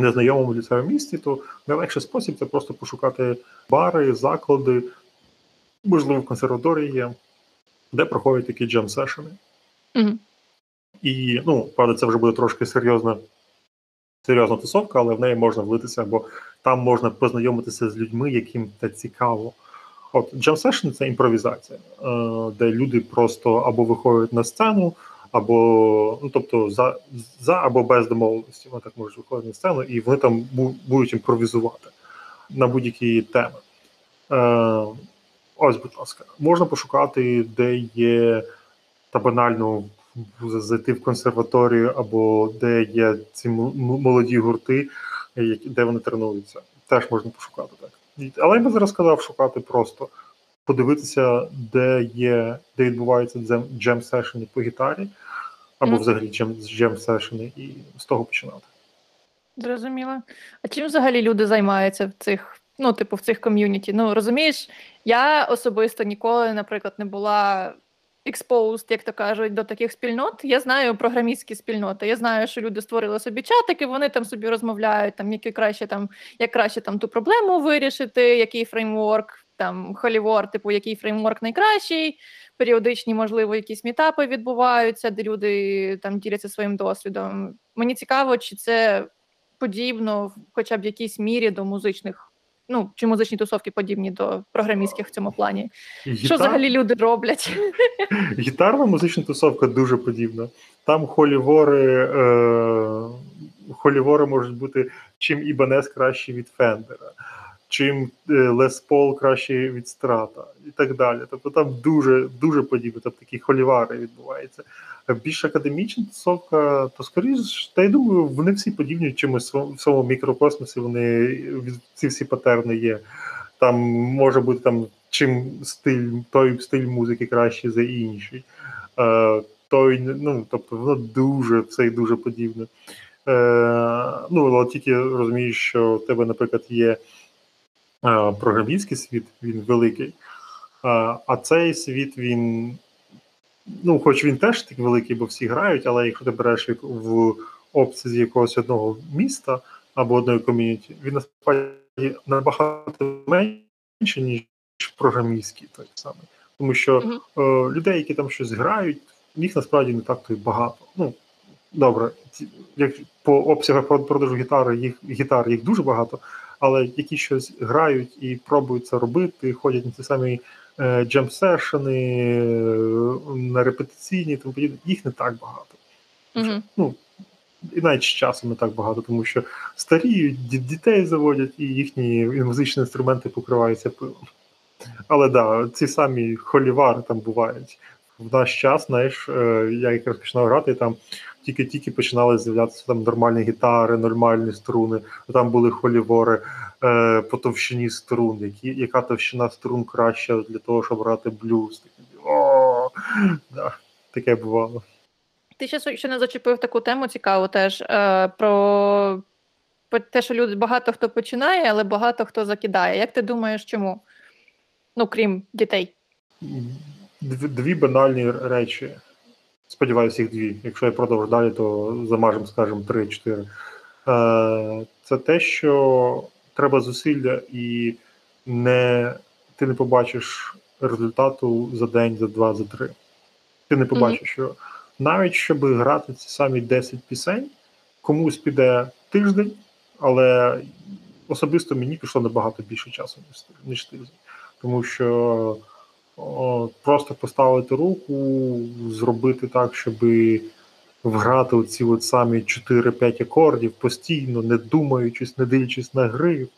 незнайомому для себе місті, то найлегший спосіб це просто пошукати бари, заклади, можливо, в консерваторії є, де проходять такі джем сешени. Mm-hmm. І, ну, правда, це вже буде трошки серйозна серйозна тусовка, але в неї можна влитися, бо там можна познайомитися з людьми, яким це цікаво. От Jam Session – це імпровізація, е, де люди просто або виходять на сцену, або ну тобто за за або без домовленості. Вони так можуть виходити на сцену, і вони там будуть імпровізувати на будь-які теми. Е, Ось, будь ласка, можна пошукати, де є та банально зайти в консерваторію, або де є ці молоді гурти, де вони тренуються. Теж можна пошукати так. Але я би зараз сказав шукати просто подивитися, де є, де відбуваються джем сешени по гітарі, або mm. взагалі джем сешени, і з того починати. Зрозуміло. А чим взагалі люди займаються в цих, ну, типу, в цих ком'юніті? Ну, розумієш, я особисто ніколи, наприклад, не була exposed, як то кажуть, до таких спільнот. Я знаю програмістські спільноти. Я знаю, що люди створили собі чатики, вони там собі розмовляють, там які краще там, як краще там ту проблему вирішити, який фреймворк, там холівор, типу, який фреймворк найкращий. Періодичні, можливо, якісь мітапи відбуваються, де люди там діляться своїм досвідом. Мені цікаво, чи це подібно, хоча б в якійсь мірі до музичних ну, чи музичні тусовки подібні до програмістських в цьому плані. Гітар... Що взагалі люди роблять? Гітарна музична тусовка дуже подібна. Там холівори е... холівори можуть бути чим Ібанес краще від Фендера, чим Лес Пол краще від страта і так далі. Тобто там дуже дуже подібно, тобто такі холівари відбуваються. Більш академічна тусовка, то скоріш, та я думаю, вони всі подібні чимось в своєму мікрокосмосі. Вони ці всі патерни є. Там може бути там чим стиль, той стиль музики кращий за інший. Е, той, ну, тобто воно дуже все дуже подібне. Е, Ну, але тільки розумієш, що в тебе, наприклад, є програмістський світ, він великий, е, а цей світ він Ну, хоч він теж такий великий, бо всі грають, але якщо ти береш в опції якогось одного міста або одної ком'юніті, він насправді набагато менше, ніж програмістський той самий. Тому що mm-hmm. е, людей, які там щось грають, їх насправді не так то й багато. Ну, добре, як по обсягах продажу гітари, їх гітар їх дуже багато, але які щось грають і пробують це робити, ходять на ті самі джемп-сешени, на репетиційні, тому подібне, їх не так багато. Mm-hmm. Ну, І навіть з часом не так багато, тому що старіють, дітей заводять, і їхні музичні інструменти покриваються пилом. Але да, ці самі холівари там бувають. В наш час, знаєш, е, я якраз починав грати, там тільки-тільки починали з'являтися там нормальні гітари, нормальні струни. Там були холівори е, по товщині струн, які, яка товщина струн краща для того, щоб грати блюз. О, да, Таке бувало. Ти ще ще не зачепив таку тему цікаву теж е, про те, що люди багато хто починає, але багато хто закидає. Як ти думаєш, чому? Ну, крім дітей? Дві банальні речі. Сподіваюся, їх дві. Якщо я продовжу далі, то замажемо, скажімо, три-чотири. Е, це те, що треба зусилля, і не, ти не побачиш результату за день, за два, за три. Ти не побачиш, mm-hmm. що навіть щоб грати ці самі 10 пісень, комусь піде тиждень, але особисто мені пішло набагато більше часу, ніж тиждень. Тому що просто поставити руку, зробити так, щоб вграти оці от самі 4-5 акордів постійно, не думаючись, не дивлячись на гри,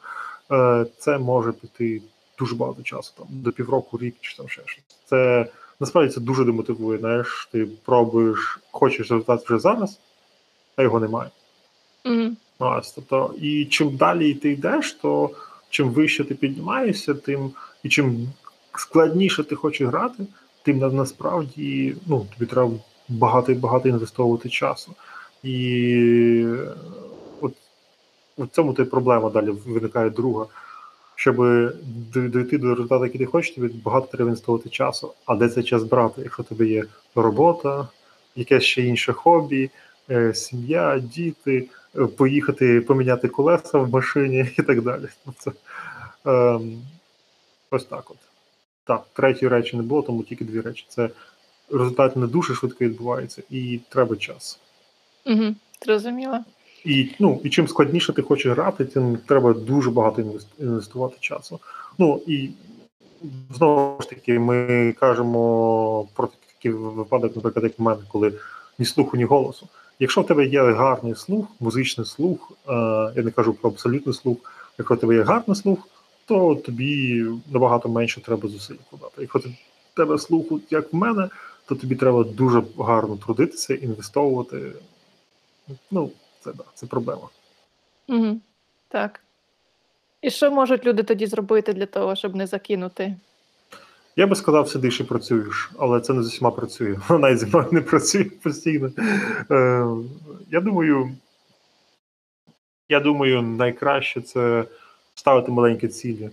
е, це може піти дуже багато часу, там до півроку, рік чи там ще щось. Це насправді це дуже демотивує. Знаєш, ти пробуєш, хочеш результат вже зараз, а його немає. Mm-hmm. Ось, тобто, і чим далі ти йдеш, то чим вище ти піднімаєшся, тим і чим складніше ти хочеш грати, тим насправді ну, тобі треба багато і багато інвестовувати часу. І от у цьому й проблема далі виникає друга. Щоб дійти до результату, який ти хочеш, тобі багато треба інвестувати часу. А де цей час брати? Якщо тебе є робота, якесь ще інше хобі, е, сім'я, діти, е, поїхати поміняти колеса в машині і так далі. Це, е, ось так от. Так, третьої речі не було, тому тільки дві речі. Це результат не дуже швидко відбувається, і треба час. Угу, Зрозуміло. І ну, і чим складніше ти хочеш грати, тим треба дуже багато інвестувати часу. Ну і знову ж таки, ми кажемо про такий випадок, наприклад, як в мене, коли ні слуху, ні голосу. Якщо в тебе є гарний слух, музичний слух, е, я не кажу про абсолютний слух, якщо в тебе є гарний слух, то тобі набагато менше треба зусиль вкладати. Якщо в тебе слуху, як в мене, то тобі треба дуже гарно трудитися, інвестовувати. Ну, це да, це проблема. Угу. Так. І що можуть люди тоді зробити для того, щоб не закинути? Я би сказав, сидиш і працюєш, але це не з усіма працює. Вона зі мною не працює постійно. Е, Я думаю, я думаю, найкраще це ставити маленькі цілі.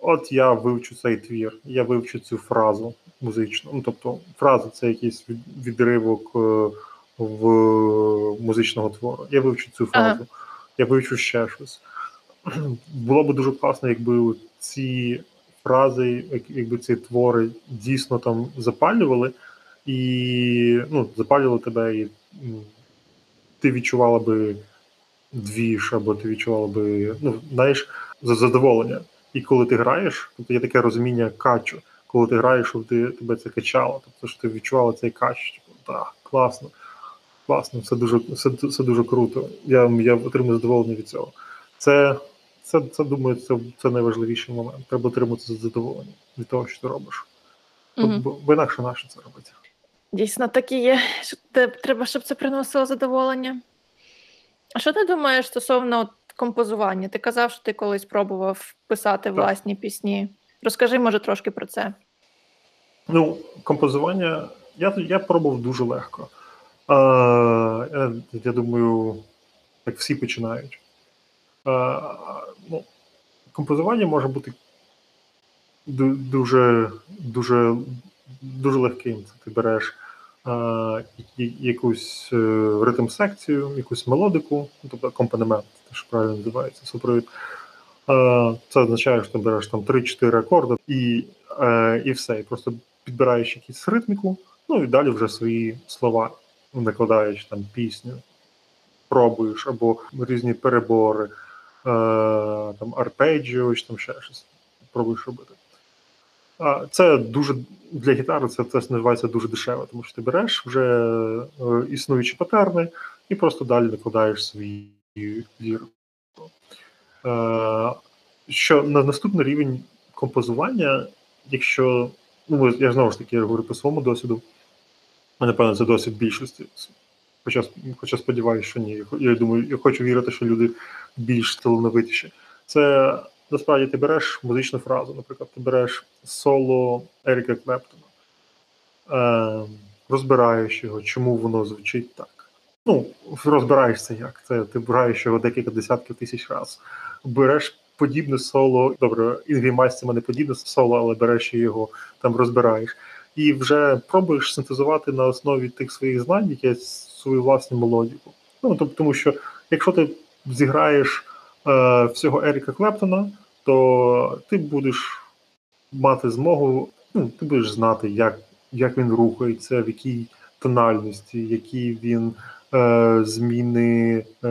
От я вивчу цей твір, я вивчу цю фразу музичну. Ну, тобто, фраза це якийсь відривок е, в музичного твору. Я вивчу цю фразу, ага. я вивчу ще щось. Було б дуже класно, якби ці фрази, якби ці твори дійсно там запалювали, і ну, запалювали тебе, і ти відчувала би двіж, або ти відчувала би, ну, знаєш, задоволення. І коли ти граєш, тобто є таке розуміння качу, коли ти граєш, щоб ти тебе це качало, тобто що ти відчувала цей кач, типу, так, класно, класно, це дуже це, це дуже круто. Я я отримую задоволення від цього. Це, це, це думаю, це це найважливіший момент. Треба отримати задоволення від того, що ти робиш. Mm-hmm. Бо, бо інакше наше це робити. Дійсно, так і є. Треба, щоб це приносило задоволення. А що ти думаєш стосовно композування? Ти казав, що ти колись пробував писати так. власні пісні. Розкажи, може, трошки про це. Ну, композування я я пробував дуже легко. А, Я я думаю, як всі починають. А, ну, Композування може бути дуже дуже, дуже легким. Ти береш якусь е, ритм секцію, якусь мелодику, ну, тобто акомпанемент, те, що правильно називається супровід. Це означає, що ти береш там 3-4 акорди і е, і все. І просто підбираєш якусь ритміку, ну і далі вже свої слова накладаєш там пісню, пробуєш або різні перебори, е, там арпеджіо, чи там ще щось пробуєш робити. Це дуже для гітари це це називається дуже дешево, тому що ти береш вже е, існуючі патерни і просто далі накладаєш свій лірку. Е, що на наступний рівень композування, якщо ну я знову ж таки говорю по своєму досвіду, а напевно, це досвід більшості. Хоча хоча сподіваюся, що ні. Я думаю, я хочу вірити, що люди більш талановитіші. Це насправді ти береш музичну фразу, наприклад, ти береш соло Еріка Клептона, е, розбираєш його, чому воно звучить так. Ну, розбираєшся як. Це ти граєш його декілька десятків тисяч разів. Береш подібне соло, добре, Інгві Мальмстіна подібне соло, але береш його, там розбираєш. І вже пробуєш синтезувати на основі тих своїх знань, якесь свою власну мелодіку. Ну, тобто, тому що якщо ти зіграєш е, всього Еріка Клептона, то ти будеш мати змогу, ну, ти будеш знати, як як він рухається, в якій тональності, які він е, зміни е,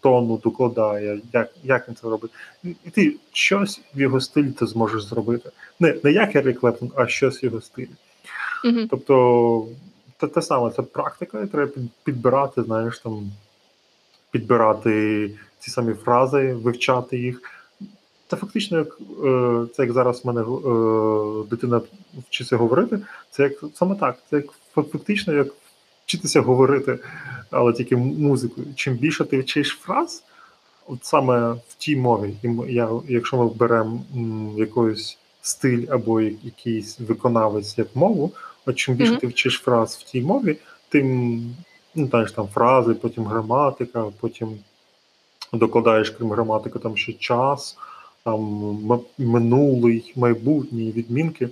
тону докладає, як як він це робить. І ти щось в його стилі ти зможеш зробити. Не не як Ерік Клептон, а щось в його стилі. Mm-hmm. Тобто те, те саме, це практика, і треба підбирати, знаєш, там підбирати ці самі фрази, вивчати їх. Це фактично, як е, це як зараз в мене е, дитина вчиться говорити. Це як саме так. Це як фактично як вчитися говорити, але тільки музикою. Чим більше ти вчиш фраз, от саме в тій мові, я, якщо ми беремо якийсь стиль або якийсь виконавець як мову, от чим більше mm-hmm. ти вчиш фраз в тій мові, тим ну, знаєш, там фрази, потім граматика, потім докладаєш крім граматики, там ще час, там минулий, майбутній відмінки.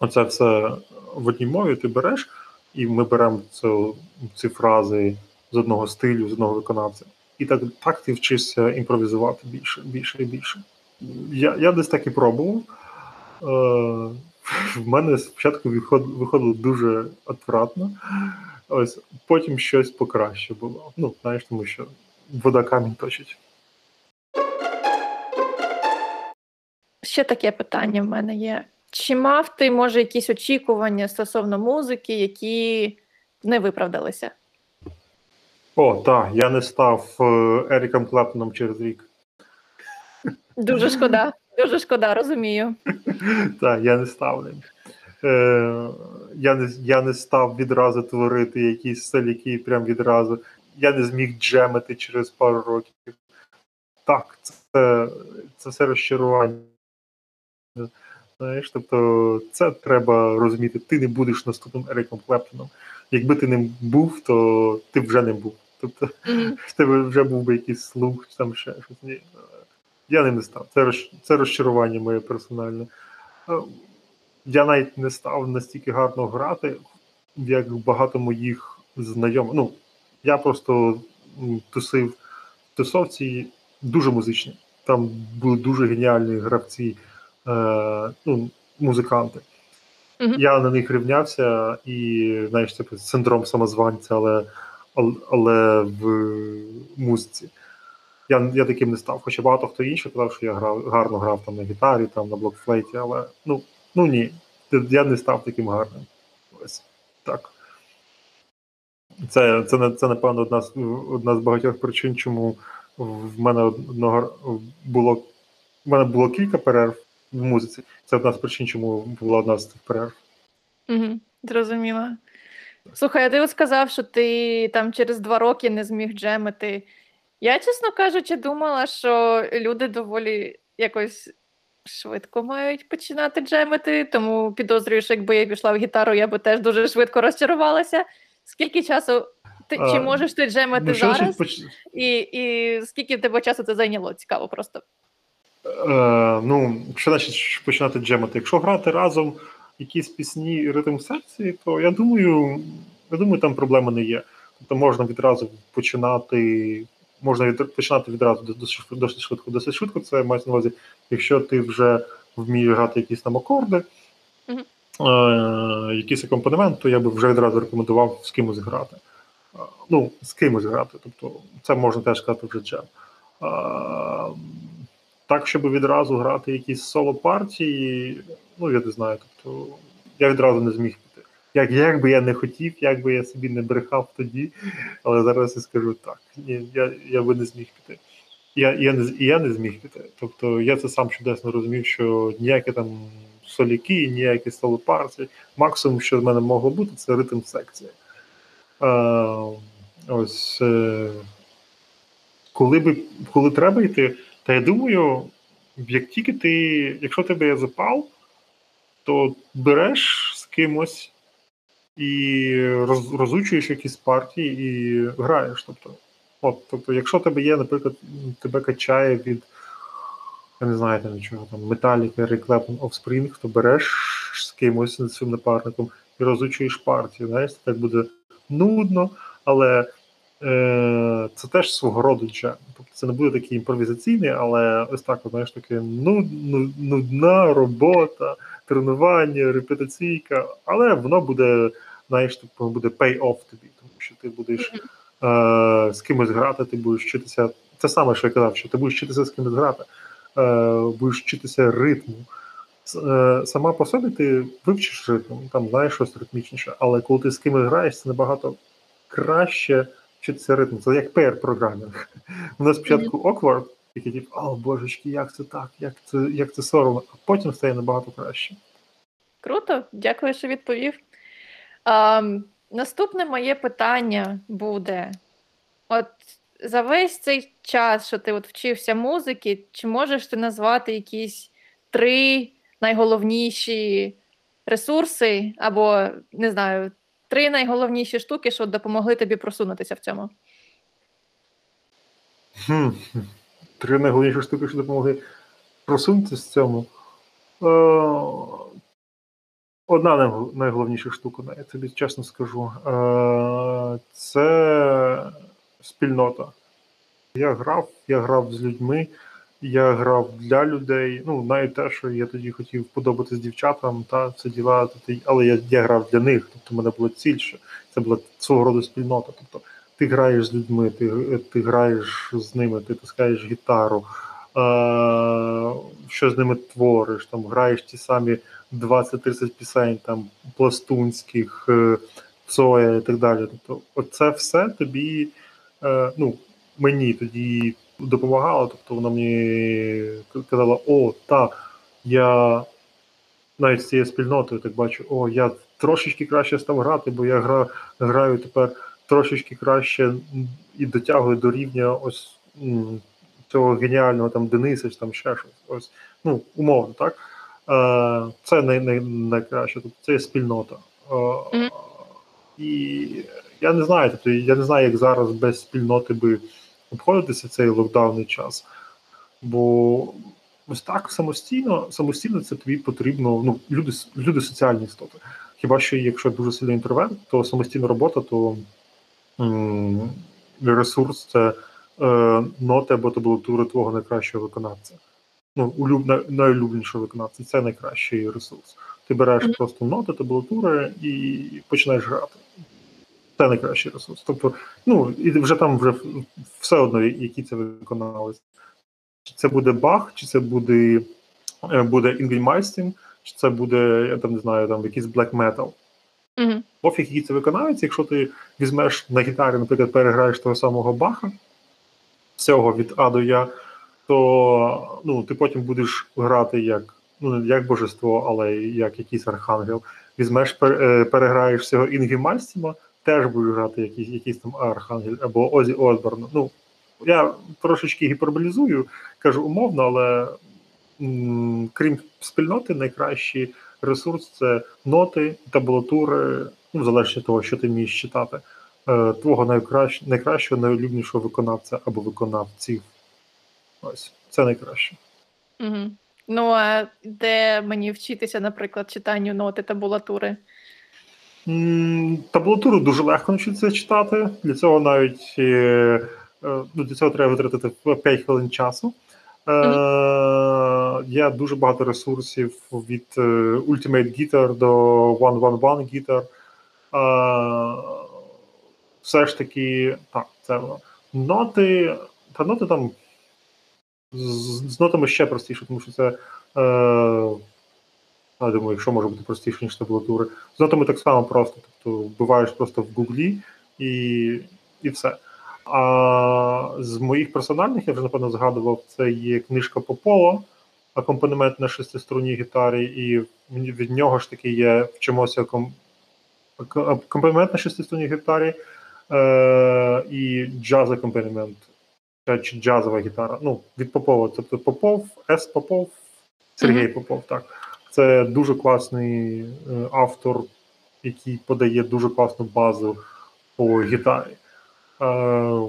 Оце все в одній мові ти береш, і ми беремо цю, ці фрази з одного стилю, з одного виконавця. І так так ти вчишся імпровізувати більше, більше і більше. Я я десь так і пробував. Е, В мене спочатку виходило дуже отвратно, ось потім щось покраще було. Ну, знаєш, тому що вода камінь точить. Ще таке питання в мене є. Чи мав ти, може, якісь очікування стосовно музики, які не виправдалися? О, так, я не став е, Еріком Клаптоном через рік. Дуже шкода, дуже шкода, розумію. Так, я не став ним. Е, Я не я не став відразу творити якісь селяки прям відразу. Я не зміг джемити через пару років. Так, це це все розчарування. Знаєш, тобто це треба розуміти. Ти не будеш наступним Ериком Клептоном. Якби ти ним був, то ти вже не був. Тобто mm-hmm. в тебе вже був би якийсь слух, чи там ще щось. Ні. Я ним не став. Це роз, це розчарування моє персональне. Я навіть не став настільки гарно грати, як багато моїх знайомих. Ну, я просто тусив в тусовці дуже музичні. Там були дуже геніальні гравці, е, ну, музиканти. Mm-hmm. Я на них рівнявся і, знаєш, типу, синдром самозванця, але але в музиці. Я я таким не став. Хоча багато хто інший казав, що я грав, гарно грав там на гітарі, там на блокфлейті, але ну, ну ні, я не став таким гарним. Ось так. Це, це, це напевно, одна з одна з багатьох причин, чому в мене одного було в мене було кілька перерв в музиці. Це одна з причин, чому була одна з цих перерв. Угу, Зрозуміла. Слухай, а ти от сказав, що ти там через два роки не зміг джемити. Я, чесно кажучи, думала, що люди доволі якось швидко мають починати джемити, тому підозрюю, що якби я пішла в гітару, я би теж дуже швидко розчарувалася. Скільки часу ти а, чи можеш ти джемити ну, зараз? Поч... І і скільки в тебе часу це зайняло? Цікаво просто. Е, Ну, що значить починати джемити? Якщо грати разом якісь пісні і ритм секції, то я думаю, я думаю, там проблеми не є. Тобто можна відразу починати, можна від, починати відразу досить швидко. Досить швидко це мається на увазі, якщо ти вже вмієш грати якісь там акорди, mm-hmm. е, якийсь акомпанемент, то я би вже відразу рекомендував з кимось грати. Е, ну, з кимось грати. Тобто, це можна теж сказати вже джем. Е, так, щоб відразу грати якісь соло партії, ну я не знаю. Тобто я відразу не зміг піти. Як як би я не хотів, як би я собі не брехав тоді, але зараз я скажу так. Ні, я я би не зміг піти. Я я, не я не зміг піти. Тобто я це сам чудесно розумів, що ніякі там соліки, ніякі соло партії, максимум, що в мене могло бути, це ритм секція. Е, Ось е, коли би коли треба йти. Та я думаю, як тільки ти, якщо тебе є запал, то береш з кимось і роз, розучуєш якісь партії і граєш. Тобто, от, тобто, якщо тебе є, наприклад, тебе качає від, я не знаю там нічого, там Metallica, Eric Offspring, то береш з кимось з цим напарником і розучуєш партію. Знаєш, так буде нудно, але це теж свого роду джем. Тобто це не буде такий імпровізаційний, але ось так, знаєш, таке нудна робота, тренування, репетиційка, але воно буде, знаєш, типу, буде pay-off тобі, тому що ти будеш е, з кимось грати, ти будеш вчитися. Це саме, що я казав, що ти будеш вчитися з кимось грати, е, будеш вчитися ритму. Е, сама по собі ти вивчиш ритм, там знаєш щось ритмічніше, але коли ти з кимось граєш, це набагато краще вчитися ритм. Це як пр програмінг У нас спочатку awkward, який типу, о божечки, як це так, як це як це соромно, а потім стає набагато краще. Круто, дякую, що відповів. А, Наступне моє питання буде: от за весь цей час, що ти от вчився музики, чи можеш ти назвати якісь три найголовніші ресурси, або не знаю, Три найголовніші штуки, що допомогли тобі просунутися в цьому. Хм. Три найголовніші штуки, що допомогли просунутися з цьому. Е, Одна найголовніша штука, я тобі чесно скажу, е, це спільнота. Я грав, я грав з людьми, я грав для людей. Ну, навіть те, що я тоді хотів подобатись дівчатам, та це діла, але я я грав для них. Тобто, мене була ціль, що це була свого роду спільнота. Тобто, ти граєш з людьми, ти ти граєш з ними, ти таскаєш гітару, е, що з ними твориш, там граєш ті самі 20-30 пісень, там пластунських, е, Цоя і так далі. Тобто, оце все тобі, е, ну, мені тоді допомагало. Тобто вона мені казала: О, так, я навіть з цією спільнотою так бачу, о, я трошечки краще став грати, бо я гра, граю тепер трошечки краще і дотягую до рівня ось цього геніального там Дениса, чи там ще щось. Ось, ну, умовно, так. Е, Це най, най, найкраще, тобто це є спільнота. Е. І я не знаю, тобто я не знаю, як зараз без спільноти би обходитися цей локдаунний час. Бо ось так самостійно, самостійно це тобі потрібно. Ну, люди люди соціальні істоти. Хіба що якщо дуже сильний інтроверт, то самостійна робота, то м- ресурс це е, ноти або табулатури твого найкращого виконавця. Ну, улюб, найулюбленішого виконавця. Це найкращий ресурс. Ти береш mm-hmm. просто ноти, табулатури і починаєш грати. Це найкращий ресурс. Тобто, ну і вже там вже все одно, які це виконались. Чи це буде Бах, чи це буде е, буде Інгельмайстін, чи це буде, я там не знаю, там якийсь black metal. Пофіг, які це виконавець, якщо ти візьмеш на гітарі, наприклад, переграєш того самого Баха, всього від А до Я, то ну, ти потім будеш грати як ну, як божество, але як якийсь архангел. Візьмеш, е, переграєш всього Інгві Мальмстіна, теж будеш грати якийсь якийсь там Архангель або Озі Осборн. Ну, я трошечки гіперболізую, кажу умовно, але м- крім спільноти, найкращий ресурс це ноти, табулатури, ну, залежно від того, що ти вмієш читати, е, твого найкращ, найкращого, найулюбнішого виконавця або виконавців. Ось, це найкраще. Угу. Ну, а де мені вчитися, наприклад, читанню ноти табулатури? Табулатуру дуже легко навчитися читати. Для цього навіть е, е, ну, для цього треба витратити 5 хвилин часу. Mm-hmm. Є дуже багато ресурсів від Ultimate Guitar до 111 Guitar. Все ж таки, так, це. Ноти, та ноти там з, з нотами ще простіше, тому що це. Я думаю, якщо може бути простіше, ніж табулатури. З нотами так само просто. Тобто вбиваєш просто в Гуглі і і все. А з моїх персональних, я вже напевно згадував, це є книжка Попова, акомпанемент на шестиструнній гітарі, і від нього ж таки є вчимося акомпанемент на шестиструнній гітарі е, і джаз акомпанемент, чи джазова гітара. Ну, від Попова. Тобто Попов, С. Попов, Сергій mm-hmm. Попов, так. Це дуже класний е, автор, який подає дуже класну базу по гітарі. Е,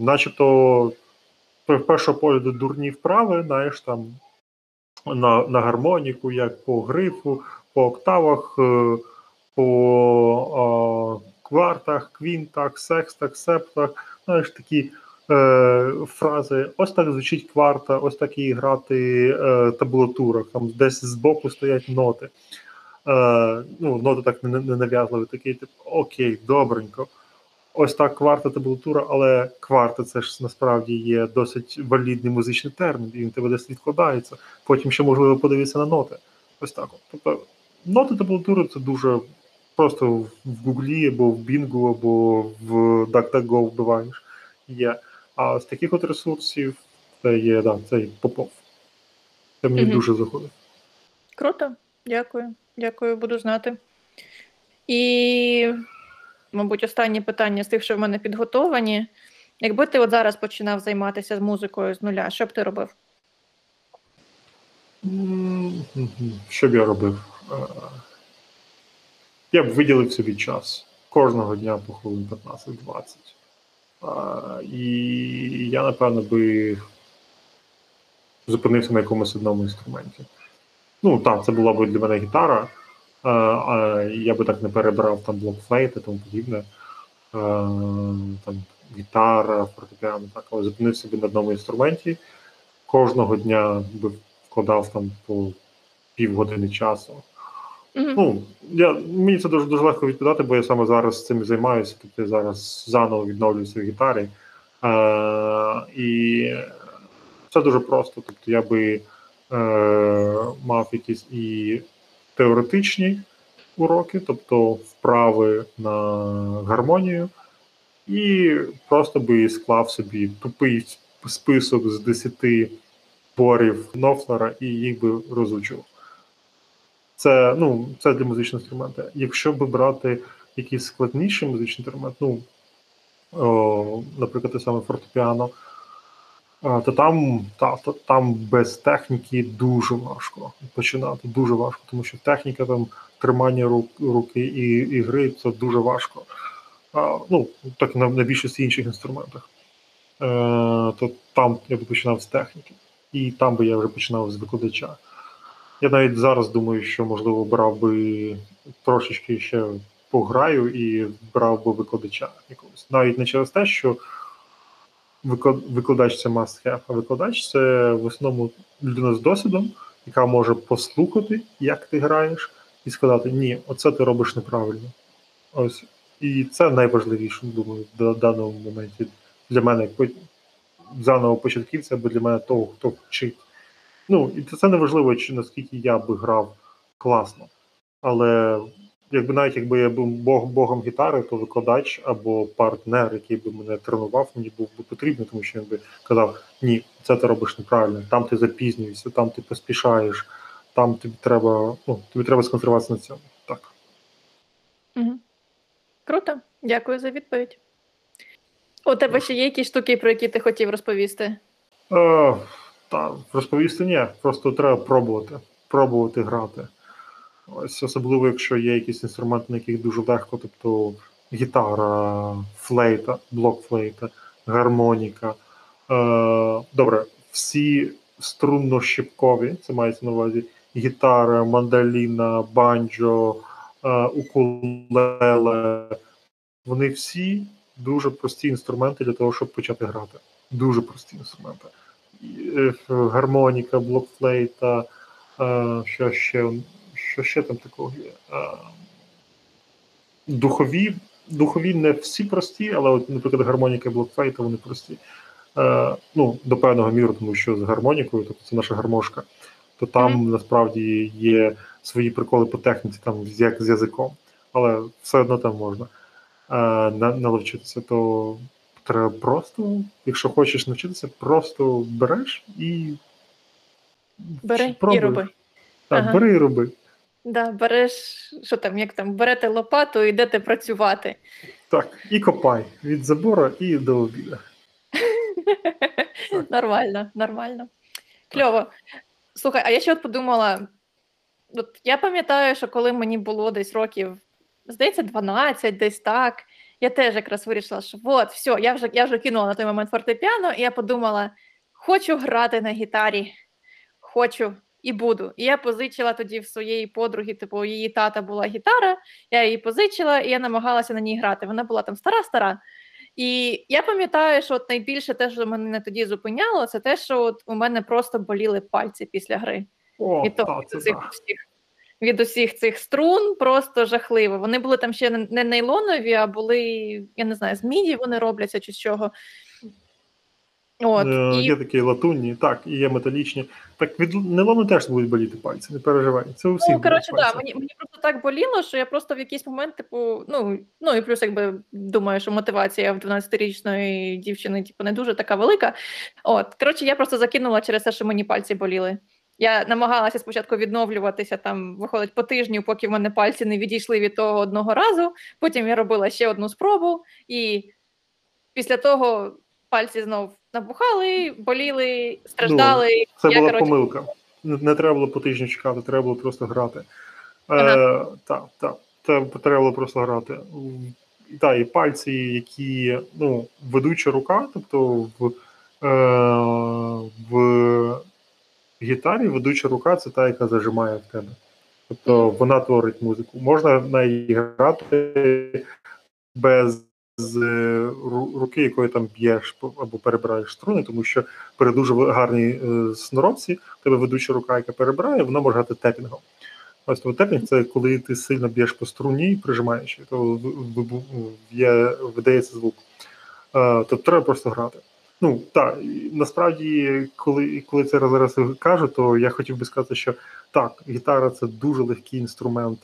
Начебто, в першого погляду дурні вправи, знаєш, там на на гармоніку, як по грифу, по октавах, е, по е, квартах, квінтах, секстах, септах, знаєш, такі фрази. Ось так звучить кварта, ось так і грати е, табулатура. Там десь збоку стоять ноти. Е, ну, Ноти так не, не нав'язливі, такий тип, окей, добренько. Ось так кварта табулатура, але кварта це ж насправді є досить валідний музичний термін, і він тебе десь відкладається. Потім ще можливо подивитися на ноти. Ось так. Тобто ноти табулатури це дуже просто в Гуглі, або в Бінгу, або в DuckDuckGo вбиваєш. Є. А з таких от ресурсів це є да, це попов. Це мені угу. дуже заходить. Круто, дякую. Дякую, буду знати. І, мабуть, останнє питання з тих, що в мене підготовані. Якби ти от зараз починав займатися з музикою з нуля, що б ти робив? Що б я робив? Е, я б виділив собі час кожного дня по хвилин 15-20 І я, напевно, би зупинився на якомусь одному інструменті. Ну, так, це була б для мене гітара, а, а я би так не перебирав там блокфлейти і тому подібне. А, там Гітара, фортепіано, так, але зупинився би на одному інструменті. Кожного дня би вкладав там по півгодини часу. Ну, я, мені це дуже дуже легко відповідати, бо я саме зараз цим займаюся. Тобто я зараз заново відновлююся в гітарі. Е, і це дуже просто. Тобто я би е, мав якісь і теоретичні уроки, тобто вправи на гармонію, і просто би склав собі тупий список з 10 творів Нофлера і їх би розучував. Це ну, це для музичного інструмента. Якщо би брати якийсь складніший музичний інструмент, ну, о, наприклад, те саме фортепіано, то там, та, то там без техніки дуже важко починати. Дуже важко, тому що техніка там тримання рук, руки і, і гри це дуже важко. А, ну, так на, на більшості інших інструментах. Е, то там я би починав з техніки, і там би я вже починав з викладача. Я навіть зараз думаю, що можливо брав би трошечки ще пограю і брав би викладача якогось. Навіть не через те, що викладач це must have, а викладач це в основному людина з досвідом, яка може послухати, як ти граєш, і сказати: ні, оце ти робиш неправильно. Ось. І це найважливіше, думаю, в даному моменті для мене, заново початківця, або для мене того, хто вчить. Ну, і це не важливо, чи наскільки я би грав класно. Але якби навіть якби я був бог, богом гітари, то викладач або партнер, який би мене тренував, мені був би потрібний, тому що він би казав: ні, це ти робиш неправильно, там ти запізнюєшся, там ти поспішаєш, там тобі треба, ну, тобі треба сконцентруватися на цьому. Так. Мгм. Круто, дякую за відповідь. У тебе ще є якісь штуки, про які ти хотів розповісти? Е, та розповісти ні, просто треба пробувати, пробувати грати. Ось особливо, якщо є якісь інструменти, на яких дуже легко, тобто гітара, флейта, блок-флейта, гармоніка. Е, добре, всі струнно-щипкові, це мається на увазі гітара, мандаліна, банджо, е, укулеле. Вони всі дуже прості інструменти для того, щоб почати грати. Дуже прості інструменти. Е, Гармоніка, блокфлейта, е, що ще, що ще там такого є? Е, Духові, духові не всі прості, але, от, наприклад, гармоніка і блокфлейта вони прості. Ну, до певного міру, тому що з гармонікою, тобто це наша гармошка, то там Мгм. насправді є свої приколи по техніці, там як з язиком, але все одно там можна на- наловчитися, то треба просто, якщо хочеш навчитися, просто береш і Бери і роби. Так, Ага. бери і роби. Да, береш, що там, як там, берете лопату і йдете працювати. Так, і копай від забору і до обіду. Нормально, нормально. Кльово. Слухай, а я ще от подумала: от я пам'ятаю, що коли мені було десь років, здається, 12, десь так, я теж якраз вирішила, що от, все, я вже, я вже кинула на той момент фортепіано, і я подумала: хочу грати на гітарі, хочу і буду. І я позичила тоді в своєї подруги, типу, її тата була гітара, я її позичила, і я намагалася на ній грати. Вона була там стара-стара. І я пам'ятаю, що от найбільше те, що мене тоді зупиняло, це те, що от у мене просто боліли пальці після гри. О, Від того, та, це всіх, від усіх цих струн просто жахливо. Вони були там ще не не нейлонові, а були, я не знаю, з міді вони робляться чи з чого. От, Е, і, Є такі латунні, так, і є металічні. Так від нейлону теж будуть боліти пальці, не переживай. Це у всіх ну, коротше, да, мені, мені просто так боліло, що я просто в якийсь момент, типу, ну, ну і плюс, якби думаю, що мотивація в 12-річної дівчини, типу, не дуже така велика. От, коротше, я просто закинула через те, що мені пальці боліли. Я намагалася спочатку відновлюватися там, виходить по тижню, поки в мене пальці не відійшли від того одного разу. Потім я робила ще одну спробу, і після того пальці знов набухали, боліли, страждали. Це я, була коротше, помилка. Не, не треба було по тижню чекати, треба було просто грати. Е, Так, так. Треба було просто грати. та, і пальці, які ну, ведуча рука, тобто в, е, в гітарі ведуча рука це та, яка зажимає в тебе. Тобто вона творить музику. Можна на її грати без е, руки, якою там б'єш або перебираєш струни, тому що при дуже гарній е, сноробці тебе ведуча рука, яка перебирає, вона може грати тепінгом. Ось то тепінг це коли ти сильно б'єш по струні, прижимаючи, то є, видається звук. Е, тобто треба просто грати. Ну так, насправді, коли коли це зараз кажу, то я хотів би сказати, що так, гітара це дуже легкий інструмент,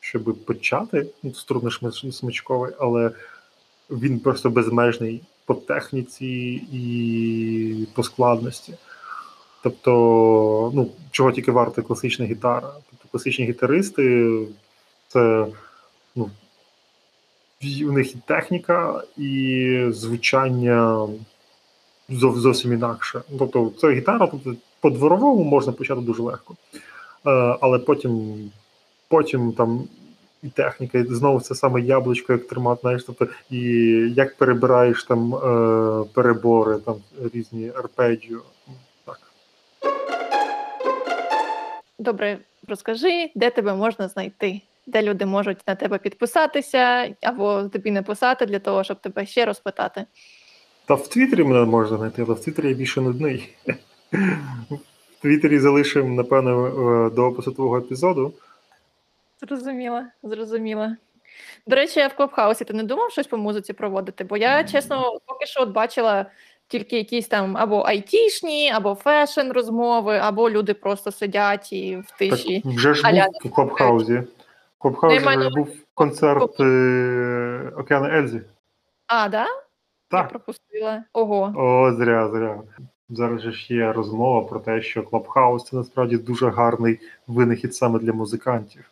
щоб почати ну, струнно-смичковий, але він просто безмежний по техніці і по складності. Тобто, ну, чого тільки варта класична гітара. Тобто класичні гітаристи це ну, у них і техніка, і звучання зовсім інакше. Тобто, це гітара, тобто по дворовому можна почати дуже легко. Е, але потім потім там і техніка, і знову це саме яблучко, як тримати, знаєш, тобто, і як перебираєш там е, перебори, там різні арпеджіо. Так. Добре, розкажи, де тебе можна знайти, де люди можуть на тебе підписатися або тобі написати для того, щоб тебе ще розпитати. Та в Твіттері мене можна знайти, але в Твіттері я більше нудний. В Твіттері залишимо, напевно, е, до опису твого епізоду. Зрозуміла, зрозуміла. До речі, я в Клабхаусі ти не думав щось по музиці проводити? Бо я, чесно, поки що от бачила тільки якісь там або айтішні, або фешн розмови, або люди просто сидять і в тиші. Так вже ж був в Клабхаузі. В Клабхаузі вже був концерт е- Океана Ельзі. А, да? Так. Я пропустила. Ого. О, зря, зря. Зараз же ж є розмова про те, що Клабхаус це насправді дуже гарний винахід саме для музикантів.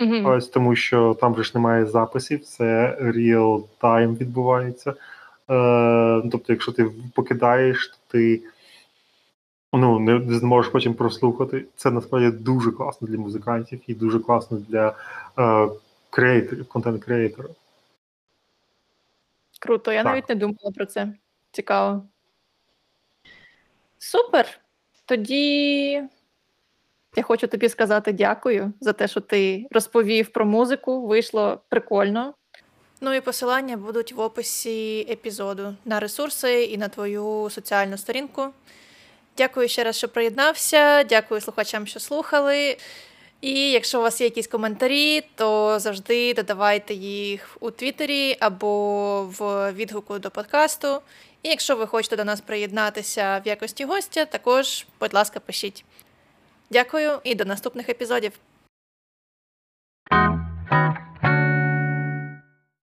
Угу. Ось тому, що там же ж немає записів, це real time відбувається. Е, Тобто, якщо ти покидаєш, то ти ну, не зможеш потім прослухати. Це насправді дуже класно для музикантів і дуже класно для е, креаторів, контент-креаторів. Круто, я Так. навіть не думала про це. Цікаво. Супер. Тоді я хочу тобі сказати дякую за те, що ти розповів про музику. Вийшло прикольно. Ну і посилання будуть в описі епізоду на ресурси і на твою соціальну сторінку. Дякую ще раз, що приєднався. Дякую слухачам, що слухали. І якщо у вас є якісь коментарі, то завжди додавайте їх у Твіттері або в відгуку до подкасту. І якщо ви хочете до нас приєднатися в якості гостя, також, будь ласка, пишіть. Дякую і до наступних епізодів.